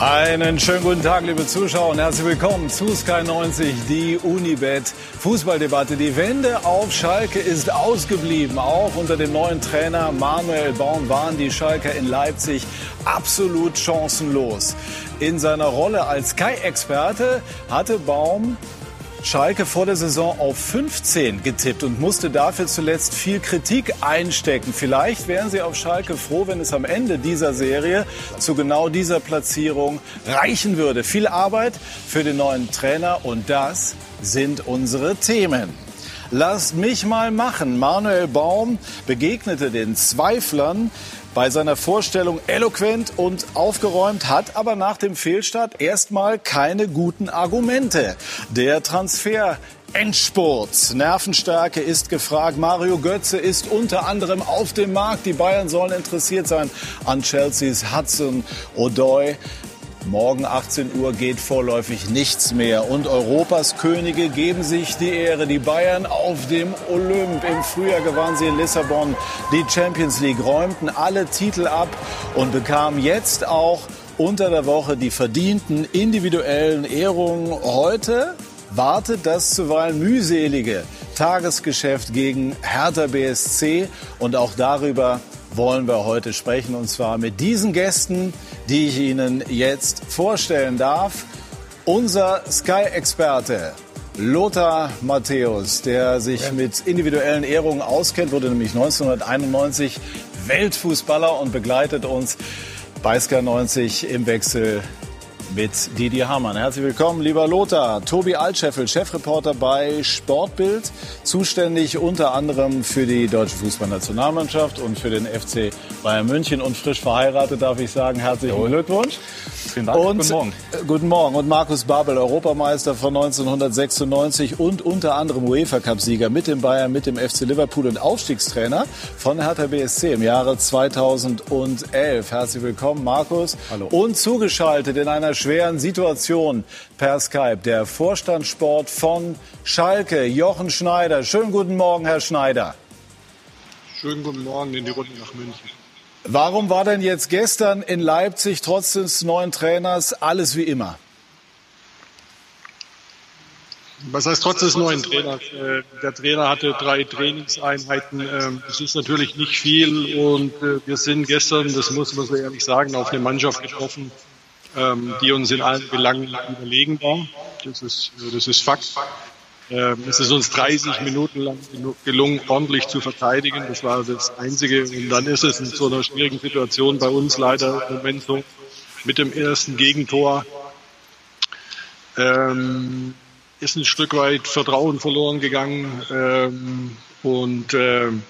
Einen schönen guten Tag, liebe Zuschauer, und herzlich willkommen zu Sky 90, die Unibet Fußballdebatte. Die Wende auf Schalke ist ausgeblieben. Auch unter dem neuen Trainer Manuel Baum waren die Schalker in Leipzig absolut chancenlos. In seiner Rolle als Sky-Experte hatte Baum Schalke vor der Saison auf 15 getippt und musste dafür zuletzt viel Kritik einstecken. Vielleicht wären Sie auf Schalke froh, wenn es am Ende dieser Serie zu genau dieser Platzierung reichen würde. Viel Arbeit für den neuen Trainer und das sind unsere Themen. Lasst mich mal machen. Manuel Baum begegnete den Zweiflern bei seiner Vorstellung eloquent und aufgeräumt, hat aber nach dem Fehlstart erstmal keine guten Argumente. Der Transfer Endspurt. Nervenstärke ist gefragt. Mario Götze ist unter anderem auf dem Markt. Die Bayern sollen interessiert sein an Chelseas Hudson Odoi. Morgen 18 Uhr geht vorläufig nichts mehr. Und Europas Könige geben sich die Ehre. Die Bayern auf dem Olymp. Im Frühjahr gewannen sie in Lissabon die Champions League, räumten alle Titel ab und bekamen jetzt auch unter der Woche die verdienten individuellen Ehrungen. Heute wartet das zuweilen mühselige Tagesgeschäft gegen Hertha BSC und auch darüber wollen wir heute sprechen und zwar mit diesen Gästen, die ich Ihnen jetzt vorstellen darf. Unser Sky-Experte Lothar Matthäus, der sich mit individuellen Ehrungen auskennt, wurde nämlich 1991 Weltfußballer und begleitet uns bei Sky 90 im Wechsel mit Didi Hamann. Herzlich willkommen, lieber Lothar. Tobi Altscheffel, Chefreporter bei Sportbild, zuständig unter anderem für die deutsche Fußballnationalmannschaft und für den FC Bayern München und frisch verheiratet, darf ich sagen. Herzlichen. Glückwunsch. Vielen Dank. Und, guten Morgen. Äh, guten Morgen. Und Markus Babel, Europameister von 1996 und unter anderem UEFA-Cup-Sieger mit dem Bayern, mit dem FC Liverpool und Aufstiegstrainer von Hertha BSC im Jahre 2011. Herzlich willkommen, Markus. Hallo. Und zugeschaltet in einer schweren Situation per Skype der Vorstandssport von Schalke, Jochen Schneider. Schönen guten Morgen, Herr Schneider. Schönen guten Morgen in die Runde nach München. Warum war denn jetzt gestern in Leipzig trotz des neuen Trainers alles wie immer? Was heißt trotz des neuen Trainers? Äh, der Trainer hatte drei Trainingseinheiten. Ähm, das ist natürlich nicht viel und äh, wir sind gestern, das muss man so ehrlich sagen, auf eine Mannschaft getroffen, ähm, die uns in allen Belangen überlegen war. Das ist, das ist Fakt. Ähm, es ist uns 30 Minuten lang gelungen, ordentlich zu verteidigen. Das war das Einzige. Und dann ist es in so einer schwierigen Situation bei uns leider im Moment so mit dem ersten Gegentor. Ähm, ist ein Stück weit Vertrauen verloren gegangen. Ähm, und ähm,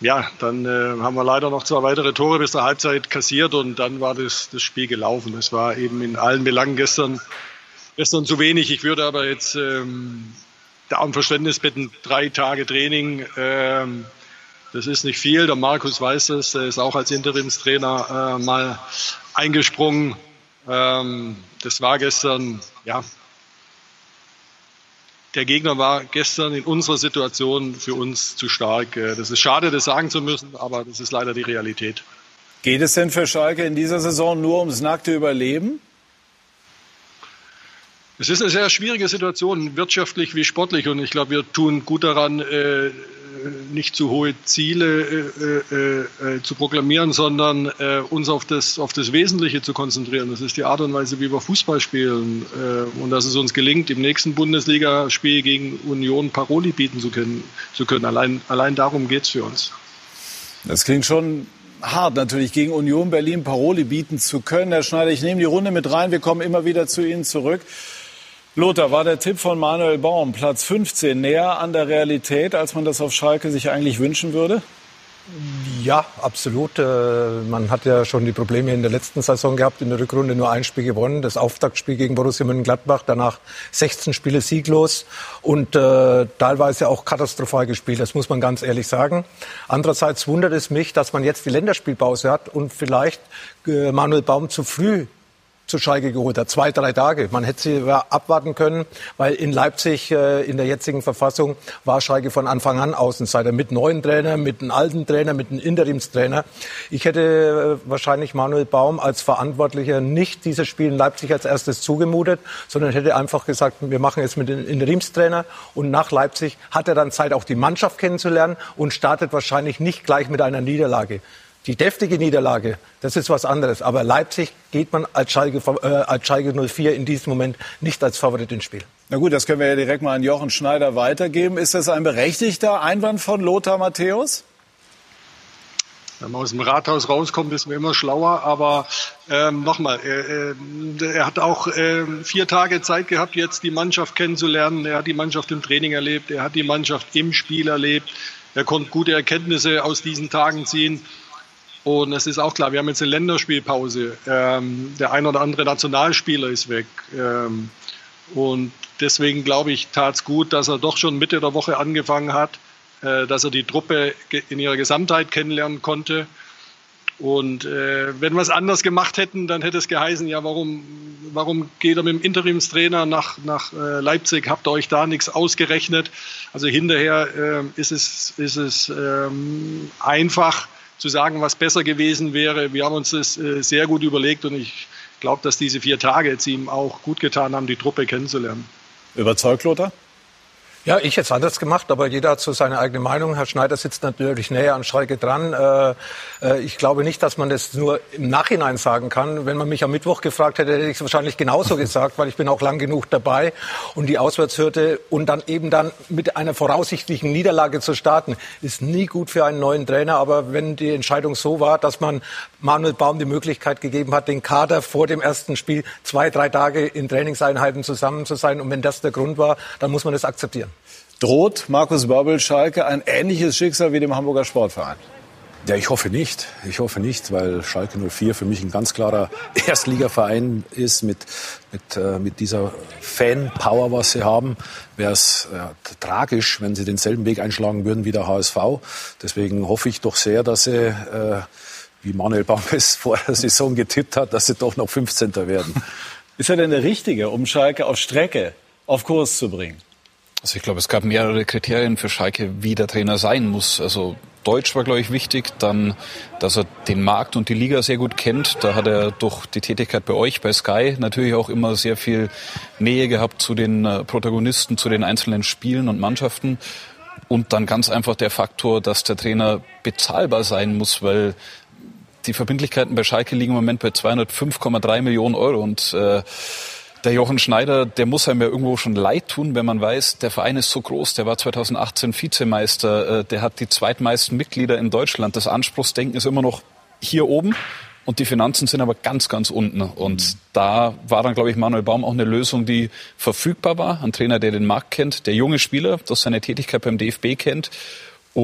ja, dann äh, haben wir leider noch zwei weitere Tore bis zur Halbzeit kassiert und dann war das, das Spiel gelaufen. Das war eben in allen Belangen gestern, gestern zu wenig. Ich würde aber jetzt ähm, da um Verständnis bitten, drei Tage Training, ähm, das ist nicht viel. Der Markus weiß das, er ist auch als Interimstrainer äh, mal eingesprungen. Ähm, das war gestern, ja, der Gegner war gestern in unserer Situation für uns zu stark. Äh, das ist schade, das sagen zu müssen, aber das ist leider die Realität. Geht es denn für Schalke in dieser Saison nur ums nackte Überleben? Es ist eine sehr schwierige Situation, wirtschaftlich wie sportlich. Und ich glaube, wir tun gut daran, äh, nicht zu hohe Ziele äh, äh, äh, zu proklamieren, sondern äh, uns auf das, auf das Wesentliche zu konzentrieren. Das ist die Art und Weise, wie wir Fußball spielen. Äh, und dass es uns gelingt, im nächsten Bundesligaspiel gegen Union Paroli bieten zu können. Zu können. Allein, allein darum geht es für uns. Das klingt schon hart, natürlich gegen Union Berlin Paroli bieten zu können. Herr Schneider, ich nehme die Runde mit rein. Wir kommen immer wieder zu Ihnen zurück. Lothar, war der Tipp von Manuel Baum, Platz 15, näher an der Realität, als man das auf Schalke sich eigentlich wünschen würde? Ja, absolut. Äh, man hat ja schon die Probleme in der letzten Saison gehabt, in der Rückrunde nur ein Spiel gewonnen, das Auftaktspiel gegen Borussia Mönchengladbach, danach 16 Spiele sieglos und äh, teilweise auch katastrophal gespielt, das muss man ganz ehrlich sagen. Andererseits wundert es mich, dass man jetzt die Länderspielpause hat und vielleicht äh, Manuel Baum zu früh zu Schalke geholt hat. Zwei, drei Tage. Man hätte sie abwarten können, weil in Leipzig äh, in der jetzigen Verfassung war Schalke von Anfang an Außenseiter mit neuen Trainer, mit einem alten Trainer, mit einem Interimstrainer. Ich hätte äh, wahrscheinlich Manuel Baum als Verantwortlicher nicht dieses Spiel in Leipzig als erstes zugemutet, sondern hätte einfach gesagt, wir machen es mit dem Interimstrainer und nach Leipzig hat er dann Zeit, auch die Mannschaft kennenzulernen und startet wahrscheinlich nicht gleich mit einer Niederlage. Die deftige Niederlage, das ist was anderes. Aber Leipzig geht man als Schalke, äh, als Schalke 04 in diesem Moment nicht als Favorit ins Spiel. Na gut, das können wir ja direkt mal an Jochen Schneider weitergeben. Ist das ein berechtigter Einwand von Lothar Matthäus? Wenn man aus dem Rathaus rauskommt, ist man immer schlauer. Aber ähm, nochmal, er, er, hat auch äh, vier Tage Zeit gehabt, jetzt die Mannschaft kennenzulernen. Er hat die Mannschaft im Training erlebt, er hat die Mannschaft im Spiel erlebt. Er konnte gute Erkenntnisse aus diesen Tagen ziehen. Und es ist auch klar, wir haben jetzt eine Länderspielpause. Ähm, der ein oder andere Nationalspieler ist weg. Ähm, und deswegen glaube ich, tat es gut, dass er doch schon Mitte der Woche angefangen hat, äh, dass er die Truppe in ihrer Gesamtheit kennenlernen konnte. Und äh, wenn wir es anders gemacht hätten, dann hätte es geheißen, ja, warum, warum geht er mit dem Interimstrainer nach, nach äh, Leipzig? Habt ihr euch da nichts ausgerechnet? Also hinterher äh, ist es, ist es ähm, einfach, zu sagen, was besser gewesen wäre. Wir haben uns das äh, sehr gut überlegt und ich glaube, dass diese vier Tage jetzt ihm auch gut getan haben, die Truppe kennenzulernen. Überzeugt, Lothar? Ja, ich hätte es anders gemacht, aber jeder hat so seine eigene Meinung. Herr Schneider sitzt natürlich näher an Schalke dran. Äh, äh, ich glaube nicht, dass man das nur im Nachhinein sagen kann. Wenn man mich am Mittwoch gefragt hätte, hätte ich es wahrscheinlich genauso gesagt, weil ich bin auch lang genug dabei. Und die Auswärtshürde und dann eben dann mit einer voraussichtlichen Niederlage zu starten, ist nie gut für einen neuen Trainer. Aber wenn die Entscheidung so war, dass man Manuel Baum die Möglichkeit gegeben hat, den Kader vor dem ersten Spiel zwei, drei Tage in Trainingseinheiten zusammen zu sein, und wenn das der Grund war, dann muss man das akzeptieren. Droht Markus Babbel Schalke ein ähnliches Schicksal wie dem Hamburger Sportverein? Ja, ich hoffe nicht. Ich hoffe nicht, weil Schalke 04 für mich ein ganz klarer Erstligaverein ist mit, mit, äh, mit dieser Fan-Power, was sie haben. Wäre es ja, tragisch, wenn sie denselben Weg einschlagen würden wie der HSV. Deswegen hoffe ich doch sehr, dass sie, äh, wie Manuel Baum es vor der Saison getippt hat, dass sie doch noch 15. werden. Ist er denn der Richtige, um Schalke auf Strecke, auf Kurs zu bringen? Also ich glaube, es gab mehrere Kriterien für Schalke, wie der Trainer sein muss. Also Deutsch war, glaube ich, wichtig. Dann, dass er den Markt und die Liga sehr gut kennt. Da hat er durch die Tätigkeit bei euch, bei Sky, natürlich auch immer sehr viel Nähe gehabt zu den äh, Protagonisten, zu den einzelnen Spielen und Mannschaften. Und dann ganz einfach der Faktor, dass der Trainer bezahlbar sein muss, weil die Verbindlichkeiten bei Schalke liegen im Moment bei 205,3 Millionen Euro und äh, der Jochen Schneider, der muss einem ja irgendwo schon leid tun, wenn man weiß, der Verein ist so groß, der war 2018 Vizemeister, äh, der hat die zweitmeisten Mitglieder in Deutschland. Das Anspruchsdenken ist immer noch hier oben und die Finanzen sind aber ganz, ganz unten. Und mhm. da war dann, glaube ich, Manuel Baum auch eine Lösung, die verfügbar war. Ein Trainer, der den Markt kennt, der junge Spieler, das seine Tätigkeit beim DFB kennt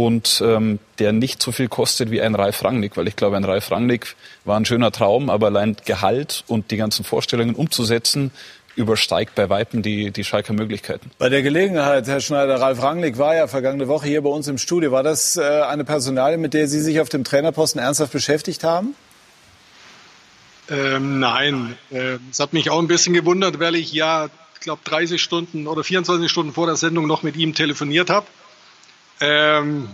und ähm, der nicht so viel kostet wie ein Ralf Rangnick, weil ich glaube, ein Ralf Rangnick war ein schöner Traum, aber allein Gehalt und die ganzen Vorstellungen umzusetzen, übersteigt bei Weitem die, die Schalker Möglichkeiten. Bei der Gelegenheit, Herr Schneider, Ralf Rangnick war ja vergangene Woche hier bei uns im Studio. War das äh, eine Personalie, mit der Sie sich auf dem Trainerposten ernsthaft beschäftigt haben? Ähm, nein, äh, es hat mich auch ein bisschen gewundert, weil ich ja, ich glaube, 30 Stunden oder 24 Stunden vor der Sendung noch mit ihm telefoniert habe. Ähm,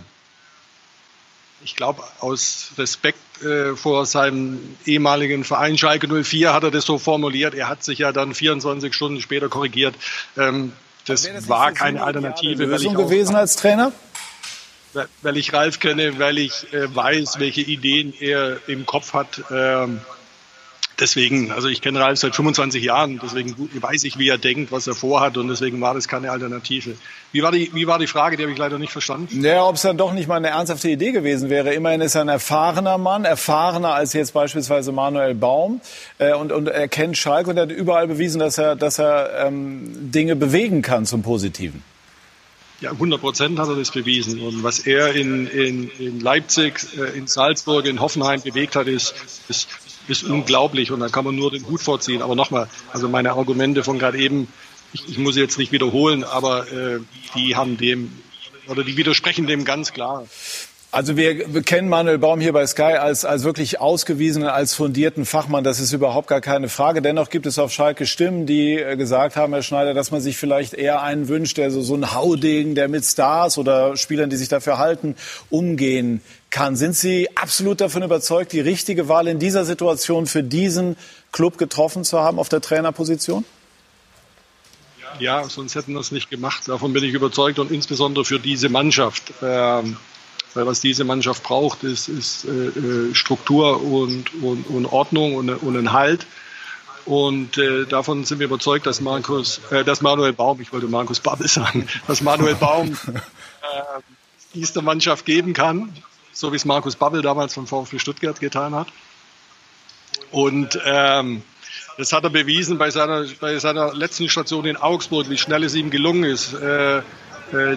ich glaube, aus Respekt äh, vor seinem ehemaligen Verein Schalke 04 hat er das so formuliert. Er hat sich ja dann 24 Stunden später korrigiert. Ähm, das, das war keine so Alternative. Lösung gewesen als Trainer? Weil ich Ralf kenne, weil ich äh, weiß, welche Ideen er im Kopf hat. Ähm, deswegen, also ich kenne Ralf seit 25 Jahren, deswegen weiß ich, wie er denkt, was er vorhat und deswegen war das keine Alternative. Wie war die, wie war die Frage? Die habe ich leider nicht verstanden. Ja, ob es dann doch nicht mal eine ernsthafte Idee gewesen wäre. Immerhin ist er ein erfahrener Mann, erfahrener als jetzt beispielsweise Manuel Baum äh, und, und er kennt Schalke und er hat überall bewiesen, dass er, dass er ähm, Dinge bewegen kann zum Positiven. Ja, 100 Prozent hat er das bewiesen. Und was er in, in, in Leipzig, äh, in Salzburg, in Hoffenheim bewegt hat, ist, ist ist unglaublich und da kann man nur den Hut vorziehen. Aber nochmal, also meine Argumente von gerade eben, ich, ich muss jetzt nicht wiederholen, aber äh, die haben dem oder die widersprechen dem ganz klar. Also wir, kennen Manuel Baum hier bei Sky als, als wirklich ausgewiesenen, als fundierten Fachmann. Das ist überhaupt gar keine Frage. Dennoch gibt es auf Schalke Stimmen, die äh, gesagt haben, Herr Schneider, dass man sich vielleicht eher einen wünscht, der so, so ein Haudegen, der mit Stars oder Spielern, die sich dafür halten, umgehen kann. Sind Sie absolut davon überzeugt, die richtige Wahl in dieser Situation für diesen Club getroffen zu haben auf der Trainerposition? Ja, sonst hätten wir es nicht gemacht. Davon bin ich überzeugt und insbesondere für diese Mannschaft. Ähm, weil was diese Mannschaft braucht, ist, ist äh, äh, Struktur und, und, und Ordnung und, und ein Halt. Und äh, davon sind wir überzeugt, dass Markus, äh, dass Manuel Baum, ich wollte Markus Babbel sagen, dass Manuel Baum äh, diese Mannschaft geben kann, so wie es Markus Babbel damals vom VfB Stuttgart getan hat. Und ähm, das hat er bewiesen bei seiner, bei seiner letzten Station in Augsburg, wie schnell es ihm gelungen ist, äh,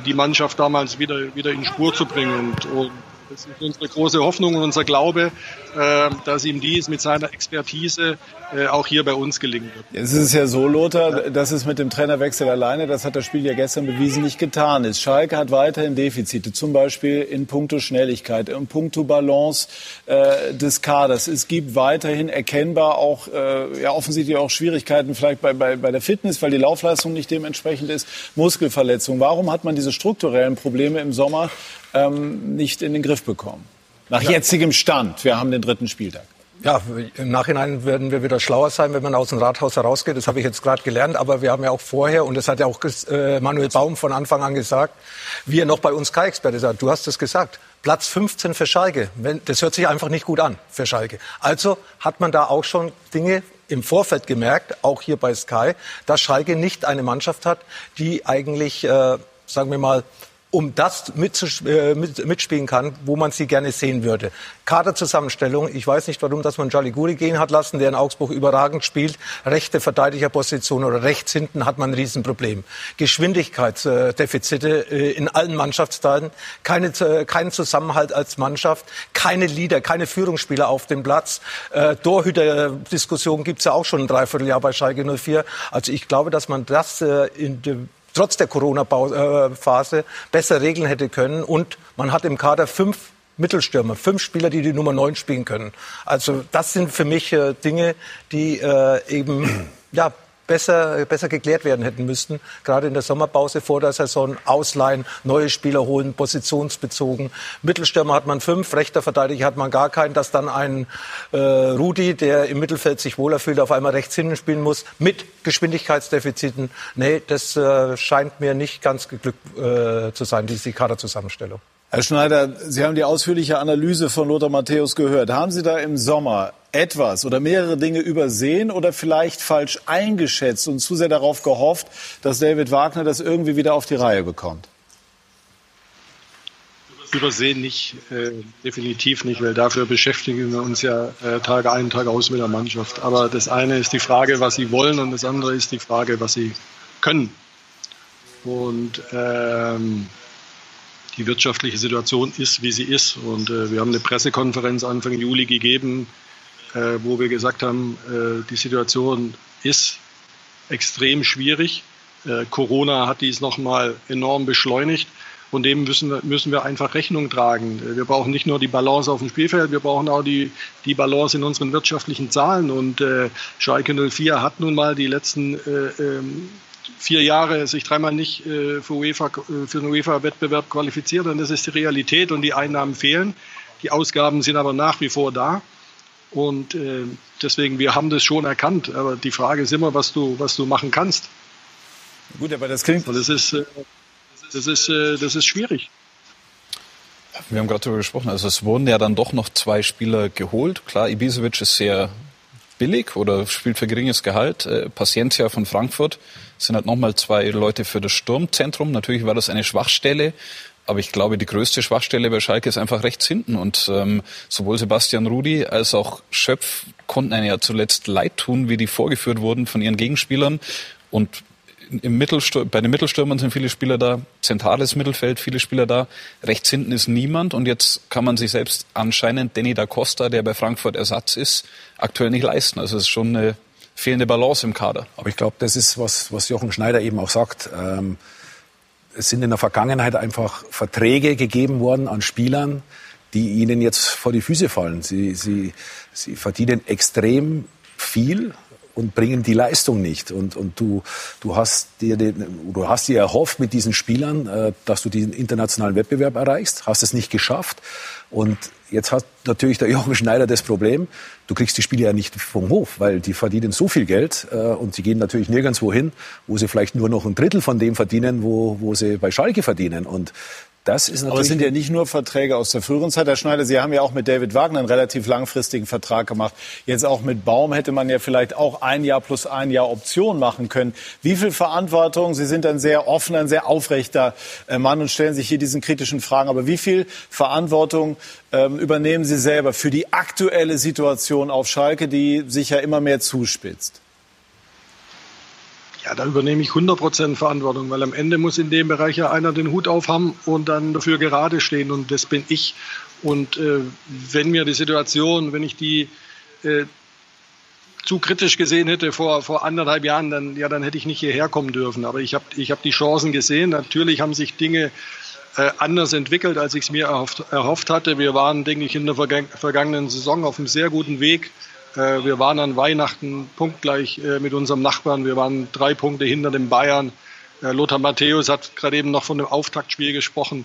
die Mannschaft damals wieder, wieder in Spur zu bringen. Und, und das ist unsere große Hoffnung und unser Glaube, äh, dass ihm dies mit seiner Expertise äh, auch hier bei uns gelingen wird. Es ist ja so, Lothar, dass es mit dem Trainerwechsel alleine, das hat das Spiel ja gestern bewiesen, nicht getan ist. Schalke hat weiterhin Defizite, zum Beispiel in puncto Schnelligkeit, in puncto Balance äh, des Kaders. Es gibt weiterhin erkennbar auch, äh, ja offensichtlich auch Schwierigkeiten vielleicht bei, bei, bei der Fitness, weil die Laufleistung nicht dementsprechend ist, Muskelverletzung. Warum hat man diese strukturellen Probleme im Sommer ähm, nicht in den Griff bekommen. Nach ja. jetzigem Stand. Wir haben den dritten Spieltag. Ja, im Nachhinein werden wir wieder schlauer sein, wenn man aus dem Rathaus herausgeht. Das habe ich jetzt gerade gelernt. Aber wir haben ja auch vorher, und das hat ja auch äh, Manuel Baum von Anfang an gesagt, wie er noch bei uns Sky-Experte sagt, du hast es gesagt, Platz 15 für Schalke. Das hört sich einfach nicht gut an für Schalke. Also hat man da auch schon Dinge im Vorfeld gemerkt, auch hier bei Sky, dass Schalke nicht eine Mannschaft hat, die eigentlich, äh, sagen wir mal, um das äh, mitspielen kann, wo man sie gerne sehen würde. Kaderzusammenstellung, ich weiß nicht, warum, dass man Jaliguri gehen hat lassen, der in Augsburg überragend spielt. Rechte Verteidigerposition oder rechts hinten hat man ein Riesenproblem. Geschwindigkeitsdefizite äh, in allen Mannschaftsteilen, keine, äh, keinen Zusammenhalt als Mannschaft, keine Leader, keine Führungsspieler auf dem Platz. Torhüter-Diskussion gibt es ja auch schon ein Dreivierteljahr bei Schalke 04. Also ich glaube, dass man das in trotz der Corona-Phase besser regeln hätte können. Und man hat im Kader fünf Mittelstürmer, fünf Spieler, die die Nummer neun spielen können. Also das sind für mich äh, Dinge, die äh, eben ja besser, besser geklärt werden hätten müssten. Gerade in der Sommerpause vor der Saison ausleihen, neue Spieler holen, positionsbezogen. Mittelstürmer hat man fünf, rechter Verteidiger hat man gar keinen. Dass dann ein äh, Rudi, der im Mittelfeld sich wohler fühlt, auf einmal rechts hinten spielen muss mit Geschwindigkeitsdefiziten. Nee, das äh, scheint mir nicht ganz geglückt äh, zu sein, diese Kaderzusammenstellung. Herr Schneider, Sie haben die ausführliche Analyse von Lothar Matthäus gehört. Haben Sie da im Sommer etwas oder mehrere Dinge übersehen oder vielleicht falsch eingeschätzt und zu sehr darauf gehofft, dass David Wagner das irgendwie wieder auf die Reihe bekommt? Übersehen nicht, äh, definitiv nicht, weil dafür beschäftigen wir uns ja äh, Tage ein, Tag aus mit der Mannschaft. Aber das eine ist die Frage, was sie wollen und das andere ist die Frage, was sie können. Und ähm, die wirtschaftliche Situation ist, wie sie ist. Und äh, wir haben eine Pressekonferenz Anfang Juli gegeben, äh, wo wir gesagt haben, äh, die Situation ist extrem schwierig. Äh, Corona hat dies nochmal enorm beschleunigt. Und dem müssen wir, müssen wir einfach Rechnung tragen. Wir brauchen nicht nur die Balance auf dem Spielfeld, wir brauchen auch die, die Balance in unseren wirtschaftlichen Zahlen. Und äh, Schalke 04 hat nun mal die letzten äh, ähm, vier Jahre sich dreimal nicht äh, für, UEFA, äh, für den UEFA-Wettbewerb qualifiziert und das ist die Realität und die Einnahmen fehlen. Die Ausgaben sind aber nach wie vor da und äh, deswegen, wir haben das schon erkannt, aber die Frage ist immer, was du, was du machen kannst. Gut, aber das klingt... Das ist, äh, das ist, äh, das ist schwierig. Wir haben gerade darüber gesprochen, also es wurden ja dann doch noch zwei Spieler geholt. Klar, Ibisevic ist sehr billig oder spielt für geringes Gehalt. Äh, Paciencia von Frankfurt sind halt nochmal zwei Leute für das Sturmzentrum. Natürlich war das eine Schwachstelle, aber ich glaube, die größte Schwachstelle bei Schalke ist einfach rechts hinten. Und ähm, sowohl Sebastian Rudi als auch Schöpf konnten einen ja zuletzt leid tun, wie die vorgeführt wurden von ihren Gegenspielern. Und im Mittelstur bei den Mittelstürmern sind viele Spieler da, zentrales Mittelfeld, viele Spieler da. Rechts hinten ist niemand und jetzt kann man sich selbst anscheinend Danny da Costa, der bei Frankfurt Ersatz ist, aktuell nicht leisten. Also es ist schon eine fehlende Balance im Kader. Aber ich glaube, das ist was, was Jochen Schneider eben auch sagt. Ähm, es sind in der Vergangenheit einfach Verträge gegeben worden an Spielern, die ihnen jetzt vor die Füße fallen. Sie, sie, sie verdienen extrem viel und bringen die Leistung nicht. Und, und du, du, hast dir den, du hast dir erhofft mit diesen Spielern, äh, dass du diesen internationalen Wettbewerb erreichst, hast es nicht geschafft. Und jetzt hat natürlich der Jochen Schneider das Problem, du kriegst die Spiele ja nicht vom Hof, weil die verdienen so viel Geld äh, und sie gehen natürlich nirgendwo hin, wo sie vielleicht nur noch ein Drittel von dem verdienen, wo, wo sie bei Schalke verdienen. Und das ist Aber es sind ja nicht nur Verträge aus der früheren Zeit, Herr Schneider. Sie haben ja auch mit David Wagner einen relativ langfristigen Vertrag gemacht. Jetzt auch mit Baum hätte man ja vielleicht auch ein Jahr plus ein Jahr Option machen können. Wie viel Verantwortung? Sie sind ein sehr offener, ein sehr aufrechter äh, Mann und stellen sich hier diesen kritischen Fragen. Aber wie viel Verantwortung ähm, übernehmen Sie selber für die aktuelle Situation auf Schalke, die sich ja immer mehr zuspitzt? Ja, da übernehme ich 100% Verantwortung, weil am Ende muss in dem Bereich ja einer den Hut aufhaben und dann dafür gerade stehen und das bin ich. Und äh, wenn mir die Situation, wenn ich die äh, zu kritisch gesehen hätte vor, vor anderthalb Jahren, dann, ja, dann hätte ich nicht hierher kommen dürfen. Aber ich habe ich hab die Chancen gesehen. Natürlich haben sich Dinge äh, anders entwickelt, als ich es mir erhofft, erhofft hatte. Wir waren, denke ich, in der vergangenen Saison auf einem sehr guten Weg. Äh, wir waren an Weihnachten punktgleich äh, mit unserem Nachbarn. Wir waren drei Punkte hinter den Bayern. Äh, Lothar Matthäus hat gerade eben noch von dem Auftaktspiel gesprochen.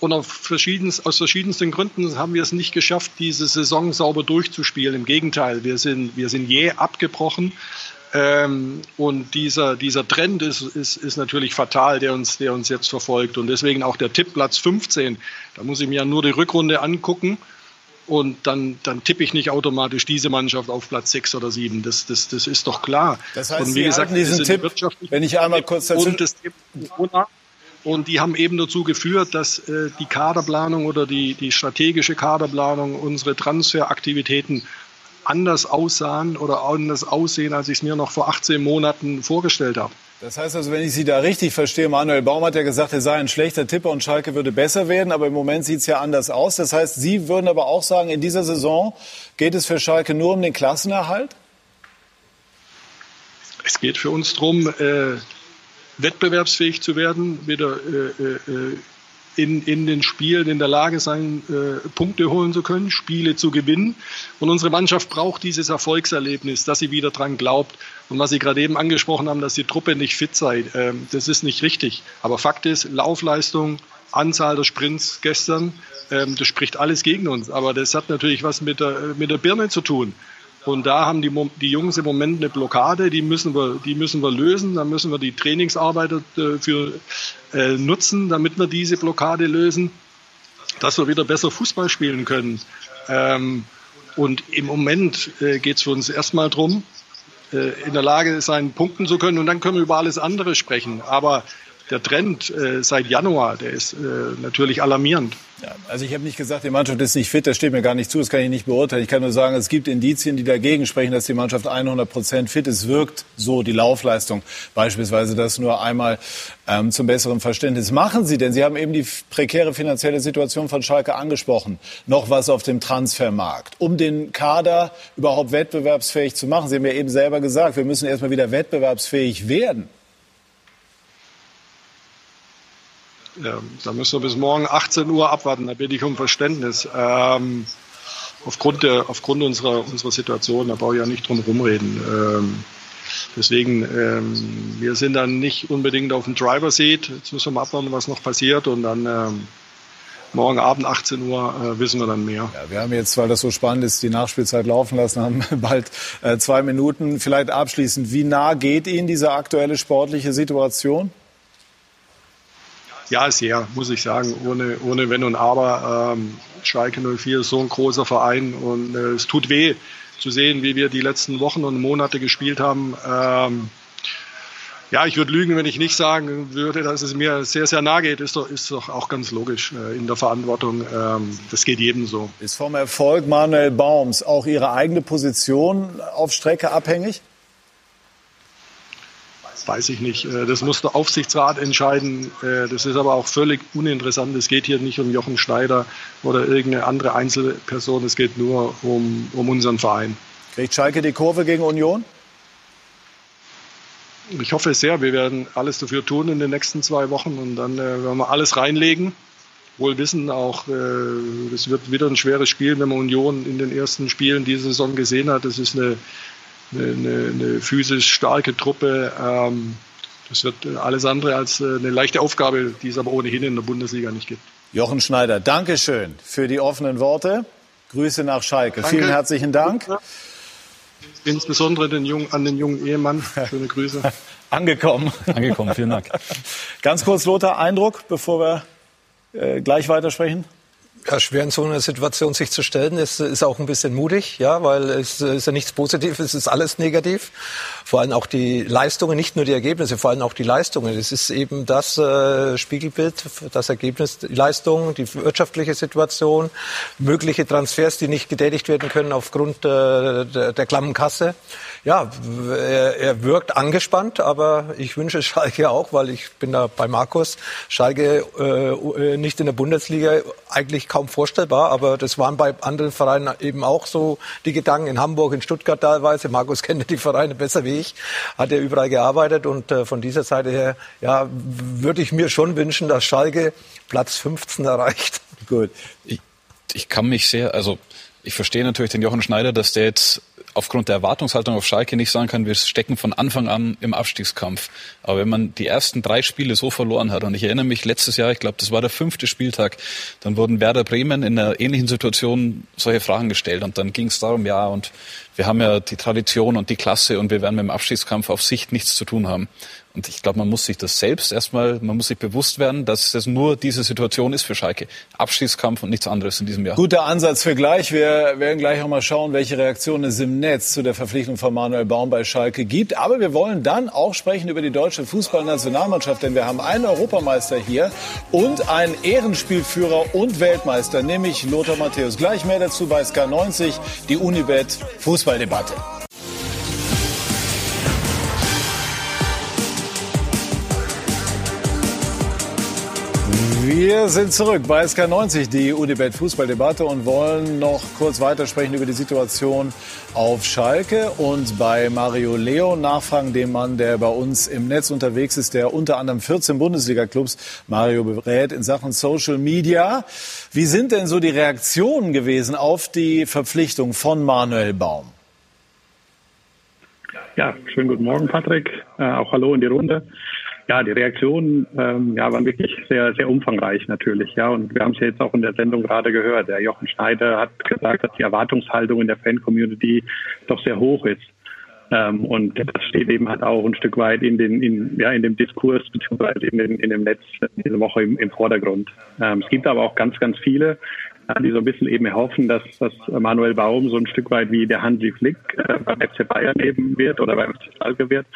Und aus verschiedensten Gründen haben wir es nicht geschafft, diese Saison sauber durchzuspielen. Im Gegenteil, wir sind, wir sind jäh abgebrochen. Ähm, und dieser, dieser Trend ist, ist, ist natürlich fatal, der uns, der uns jetzt verfolgt. Und deswegen auch der Tipp Platz 15. Da muss ich mir ja nur die Rückrunde angucken. Und dann, dann tippe ich nicht automatisch diese Mannschaft auf Platz sechs oder sieben. Das, das, das ist doch klar. Das heißt, und wie Sie gesagt, diesen Tipp, wenn ich einmal kurz dazu... Und, das und die haben eben dazu geführt, dass äh, die Kaderplanung oder die, die strategische Kaderplanung, unsere Transferaktivitäten anders aussahen oder anders aussehen, als ich es mir noch vor 18 Monaten vorgestellt habe. Das heißt also, wenn ich Sie da richtig verstehe, Manuel Baum hat ja gesagt, er sei ein schlechter Tipper und Schalke würde besser werden, aber im Moment sieht es ja anders aus. Das heißt, Sie würden aber auch sagen, in dieser Saison geht es für Schalke nur um den Klassenerhalt? Es geht für uns darum, äh, wettbewerbsfähig zu werden, wieder äh, äh, in, in den Spielen in der Lage sein, äh, Punkte holen zu können, Spiele zu gewinnen. Und unsere Mannschaft braucht dieses Erfolgserlebnis, dass sie wieder dran glaubt. Und was Sie gerade eben angesprochen haben, dass die Truppe nicht fit sei, äh, das ist nicht richtig. Aber Fakt ist, Laufleistung, Anzahl der Sprints gestern, ähm, das spricht alles gegen uns. Aber das hat natürlich was mit der, mit der Birne zu tun. Und da haben die, die Jungs im Moment eine Blockade, die müssen wir, die müssen wir lösen. Da müssen wir die Trainingsarbeit dafür äh, nutzen, damit wir diese Blockade lösen, dass wir wieder besser Fußball spielen können. Ähm, und im Moment äh, geht es für uns erstmal darum, äh, in der Lage sein, punkten zu können. Und dann können wir über alles andere sprechen. Aber der Trend äh, seit Januar, der ist äh, natürlich alarmierend. Ja, also ich habe nicht gesagt, die Mannschaft ist nicht fit, das steht mir gar nicht zu, das kann ich nicht beurteilen. Ich kann nur sagen, es gibt Indizien, die dagegen sprechen, dass die Mannschaft 100 Prozent fit ist. Wirkt so die Laufleistung beispielsweise das nur einmal ähm, zum besseren Verständnis. Machen Sie denn, Sie haben eben die prekäre finanzielle Situation von Schalke angesprochen, noch was auf dem Transfermarkt, um den Kader überhaupt wettbewerbsfähig zu machen. Sie haben ja eben selber gesagt, wir müssen erstmal wieder wettbewerbsfähig werden. Da müssen wir bis morgen 18 Uhr abwarten. Da bitte ich um Verständnis. Ähm, aufgrund, der, aufgrund unserer, unserer Situation, da brauche ich ja nicht drum rumreden. Ähm, deswegen, ähm, wir sind dann nicht unbedingt auf dem Driver Seat. Jetzt müssen wir mal abwarten, was noch passiert und dann ähm, morgen Abend 18 Uhr äh, wissen wir dann mehr. Ja, wir haben jetzt, weil das so spannend ist, die Nachspielzeit laufen lassen, haben bald äh, zwei Minuten. Vielleicht abschließend, wie nah geht Ihnen diese aktuelle sportliche Situation? Ja, sehr, muss ich sagen, ohne, ohne Wenn und Aber. Ähm, Schalke 04 ist so ein großer Verein und äh, es tut weh zu sehen, wie wir die letzten Wochen und Monate gespielt haben. Ähm, ja, ich würde lügen, wenn ich nicht sagen würde, dass es mir sehr, sehr nahe geht. Ist doch, ist doch auch ganz logisch äh, in der Verantwortung. Ähm, das geht jedem so. Ist vom Erfolg Manuel Baums auch Ihre eigene Position auf Strecke abhängig? Weiß ich nicht. Äh, das muss der Aufsichtsrat entscheiden. Äh, das ist aber auch völlig uninteressant. Es geht hier nicht um Jochen Schneider oder irgendeine andere Einzelperson. Es geht nur um, um unseren Verein. Kriegt Schalke die Kurve gegen Union? Ich hoffe sehr. Wir werden alles dafür tun in den nächsten zwei Wochen und dann äh, werden wir alles reinlegen. wohl wissen, auch äh, es wird wieder ein schweres Spiel, wenn man Union in den ersten Spielen dieser Saison gesehen hat. Das ist eine, eine, eine physisch starke Truppe. Ähm, das wird alles andere als äh, eine leichte Aufgabe, die es aber ohnehin in der Bundesliga nicht gibt. Jochen Schneider, Dankeschön für die offenen Worte. Grüße nach Schalke. Danke. Vielen herzlichen Dank. Insbesondere den jungen, an den jungen Ehemann. Schöne Grüße. Angekommen. Angekommen, vielen Dank. Ganz kurz, Lothar, Eindruck, bevor wir äh, gleich weitersprechen? Ja, schwer in so einer Situation sich zu stellen, ist, ist auch ein bisschen mutig, ja, weil es ist ja nichts Positives, es ist alles negativ. Vor allem auch die Leistungen, nicht nur die Ergebnisse, vor allem auch die Leistungen. Es ist eben das äh, Spiegelbild, das Ergebnis, die Leistung, die wirtschaftliche Situation, mögliche Transfers, die nicht getätigt werden können aufgrund äh, der, der klammen Kasse ja, er, wirkt angespannt, aber ich wünsche Schalke auch, weil ich bin da bei Markus. Schalke äh, nicht in der Bundesliga eigentlich kaum vorstellbar, aber das waren bei anderen Vereinen eben auch so die Gedanken in Hamburg, in Stuttgart teilweise. Markus kennt die Vereine besser wie ich, hat er überall gearbeitet und äh, von dieser Seite her, ja, würde ich mir schon wünschen, dass Schalke Platz 15 erreicht. Gut. Ich, ich kann mich sehr, also ich verstehe natürlich den Jochen Schneider, dass der jetzt aufgrund der Erwartungshaltung auf Schalke nicht sagen kann, wir stecken von Anfang an im Abstiegskampf. Aber wenn man die ersten drei Spiele so verloren hat, und ich erinnere mich letztes Jahr, ich glaube, das war der fünfte Spieltag, dann wurden Werder Bremen in einer ähnlichen Situation solche Fragen gestellt. Und dann ging es darum, ja, und wir haben ja die Tradition und die Klasse und wir werden mit dem Abstiegskampf auf Sicht nichts zu tun haben. Und ich glaube, man muss sich das selbst erstmal, man muss sich bewusst werden, dass das nur diese Situation ist für Schalke. Abschießkampf und nichts anderes in diesem Jahr. Guter Ansatz für gleich. Wir werden gleich auch mal schauen, welche Reaktionen es im Netz zu der Verpflichtung von Manuel Baum bei Schalke gibt. Aber wir wollen dann auch sprechen über die deutsche Fußballnationalmannschaft, denn wir haben einen Europameister hier und einen Ehrenspielführer und Weltmeister, nämlich Lothar Matthäus. Gleich mehr dazu bei SK90, die Unibet Fußballdebatte. Wir sind zurück bei SK90, die Unibet Fußballdebatte und wollen noch kurz weitersprechen über die Situation auf Schalke und bei Mario Leo nachfragen, dem Mann, der bei uns im Netz unterwegs ist, der unter anderem 14 Bundesliga-Clubs Mario berät in Sachen Social Media. Wie sind denn so die Reaktionen gewesen auf die Verpflichtung von Manuel Baum? Ja, schönen guten Morgen, Patrick. Äh, auch hallo in die Runde. Ja, die Reaktionen ähm, ja, waren wirklich sehr, sehr umfangreich natürlich. Ja, und wir haben es ja jetzt auch in der Sendung gerade gehört. Der Jochen Schneider hat gesagt, dass die Erwartungshaltung in der Fan-Community doch sehr hoch ist. Ähm, und das steht eben halt auch ein Stück weit in, den, in, ja, in dem Diskurs beziehungsweise in, in dem Netz diese Woche im, im Vordergrund. Ähm, es gibt aber auch ganz, ganz viele, die so ein bisschen eben erhoffen, dass, dass Manuel Baum so ein Stück weit wie der Hansi Flick äh, beim FC Bayern eben wird oder beim FC Schalke wird,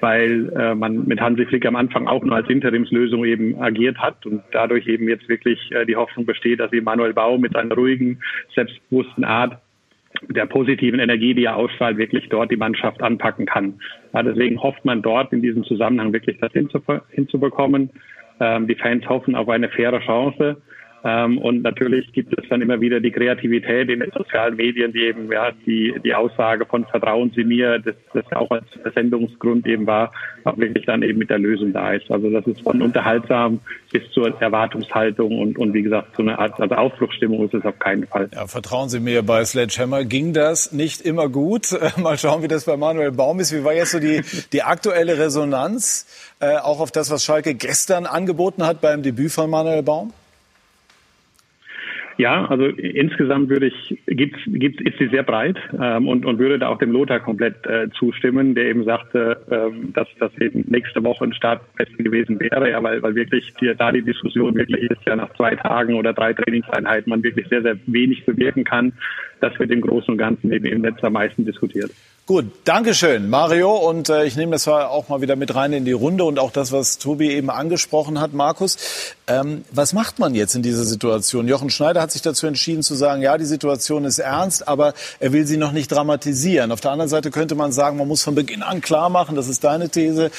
weil äh, man mit Hansi Flick am Anfang auch nur als Interimslösung eben agiert hat und dadurch eben jetzt wirklich äh, die Hoffnung besteht, dass eben Manuel Baum mit seiner ruhigen, selbstbewussten Art der positiven Energie, die er ausstrahlt, wirklich dort die Mannschaft anpacken kann. Ja, deswegen hofft man dort in diesem Zusammenhang wirklich das hinzubekommen. Ähm, die Fans hoffen auf eine faire Chance. Ähm, und natürlich gibt es dann immer wieder die Kreativität in den sozialen Medien, die eben ja, die, die Aussage von Vertrauen Sie mir, das, das auch als Sendungsgrund eben war, auch wirklich dann eben mit der Lösung da ist. Also das ist von unterhaltsam bis zur Erwartungshaltung und, und wie gesagt, so eine Art also Aufbruchsstimmung ist es auf keinen Fall. Ja, vertrauen Sie mir, bei Sledgehammer ging das nicht immer gut. Mal schauen, wie das bei Manuel Baum ist. Wie war jetzt so die, die aktuelle Resonanz, äh, auch auf das, was Schalke gestern angeboten hat beim Debüt von Manuel Baum? Ja, also insgesamt würde ich, gibt's, gibt's, ist sie sehr breit ähm, und, und würde da auch dem Lothar komplett äh, zustimmen, der eben sagte, ähm, dass das eben nächste Woche ein Startfest gewesen wäre, ja, weil, weil wirklich die, da die Diskussion wirklich ist, ja nach zwei Tagen oder drei Trainingseinheiten man wirklich sehr, sehr wenig bewirken kann. Das wird im Großen und Ganzen eben im Netz am meisten diskutiert. Gut, Dankeschön, Mario. Und äh, ich nehme das auch mal wieder mit rein in die Runde und auch das, was Tobi eben angesprochen hat, Markus. Ähm, was macht man jetzt in dieser Situation? Jochen Schneider hat sich dazu entschieden zu sagen, ja, die Situation ist ernst, aber er will sie noch nicht dramatisieren. Auf der anderen Seite könnte man sagen, man muss von Beginn an klar machen, das ist deine These,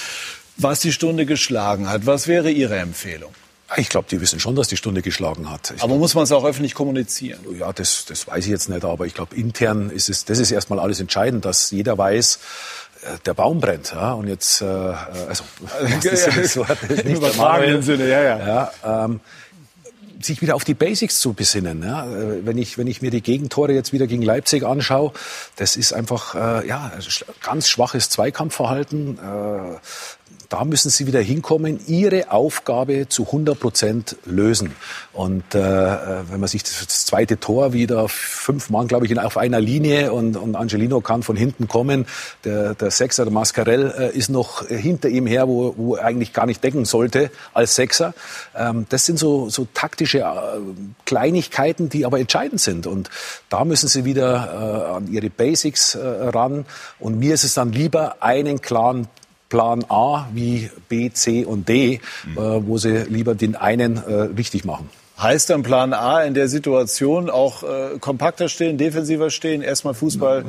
was die Stunde geschlagen hat. Was wäre Ihre Empfehlung? Ich glaube, die wissen schon, dass die Stunde geschlagen hat. Ich aber glaub, muss man es auch öffentlich kommunizieren? Ja, das, das weiß ich jetzt nicht, aber ich glaube, intern ist es, das ist erstmal alles entscheidend, dass jeder weiß, äh, der Baum brennt. Ja? Und jetzt, äh, also, das ist so, das ist nicht Im übertragenen Sinne, ja, ja. ja ähm, sich wieder auf die Basics zu besinnen. Ja? Äh, wenn, ich, wenn ich mir die Gegentore jetzt wieder gegen Leipzig anschaue, das ist einfach äh, ja, ganz schwaches Zweikampfverhalten. Äh, da müssen sie wieder hinkommen, ihre Aufgabe zu 100 Prozent lösen. Und äh, wenn man sich das, zweite Tor wieder fünf Mann, glaube ich, auf einer Linie und, und Angelino kann von hinten kommen. Der, der Sechser, der Mascarell, äh, ist noch hinter ihm her, wo, wo er eigentlich gar nicht decken sollte als Sechser. Ähm, das sind so, so taktische äh, Kleinigkeiten, die aber entscheidend sind. Und da müssen sie wieder äh, an ihre Basics äh, ran. Und mir ist es dann lieber, einen klaren Plan A wie B, C und D, mhm. äh, wo sie lieber den einen äh, richtig machen. Heißt dann Plan A in der Situation auch äh, kompakter stehen, defensiver stehen, erstmal Fußball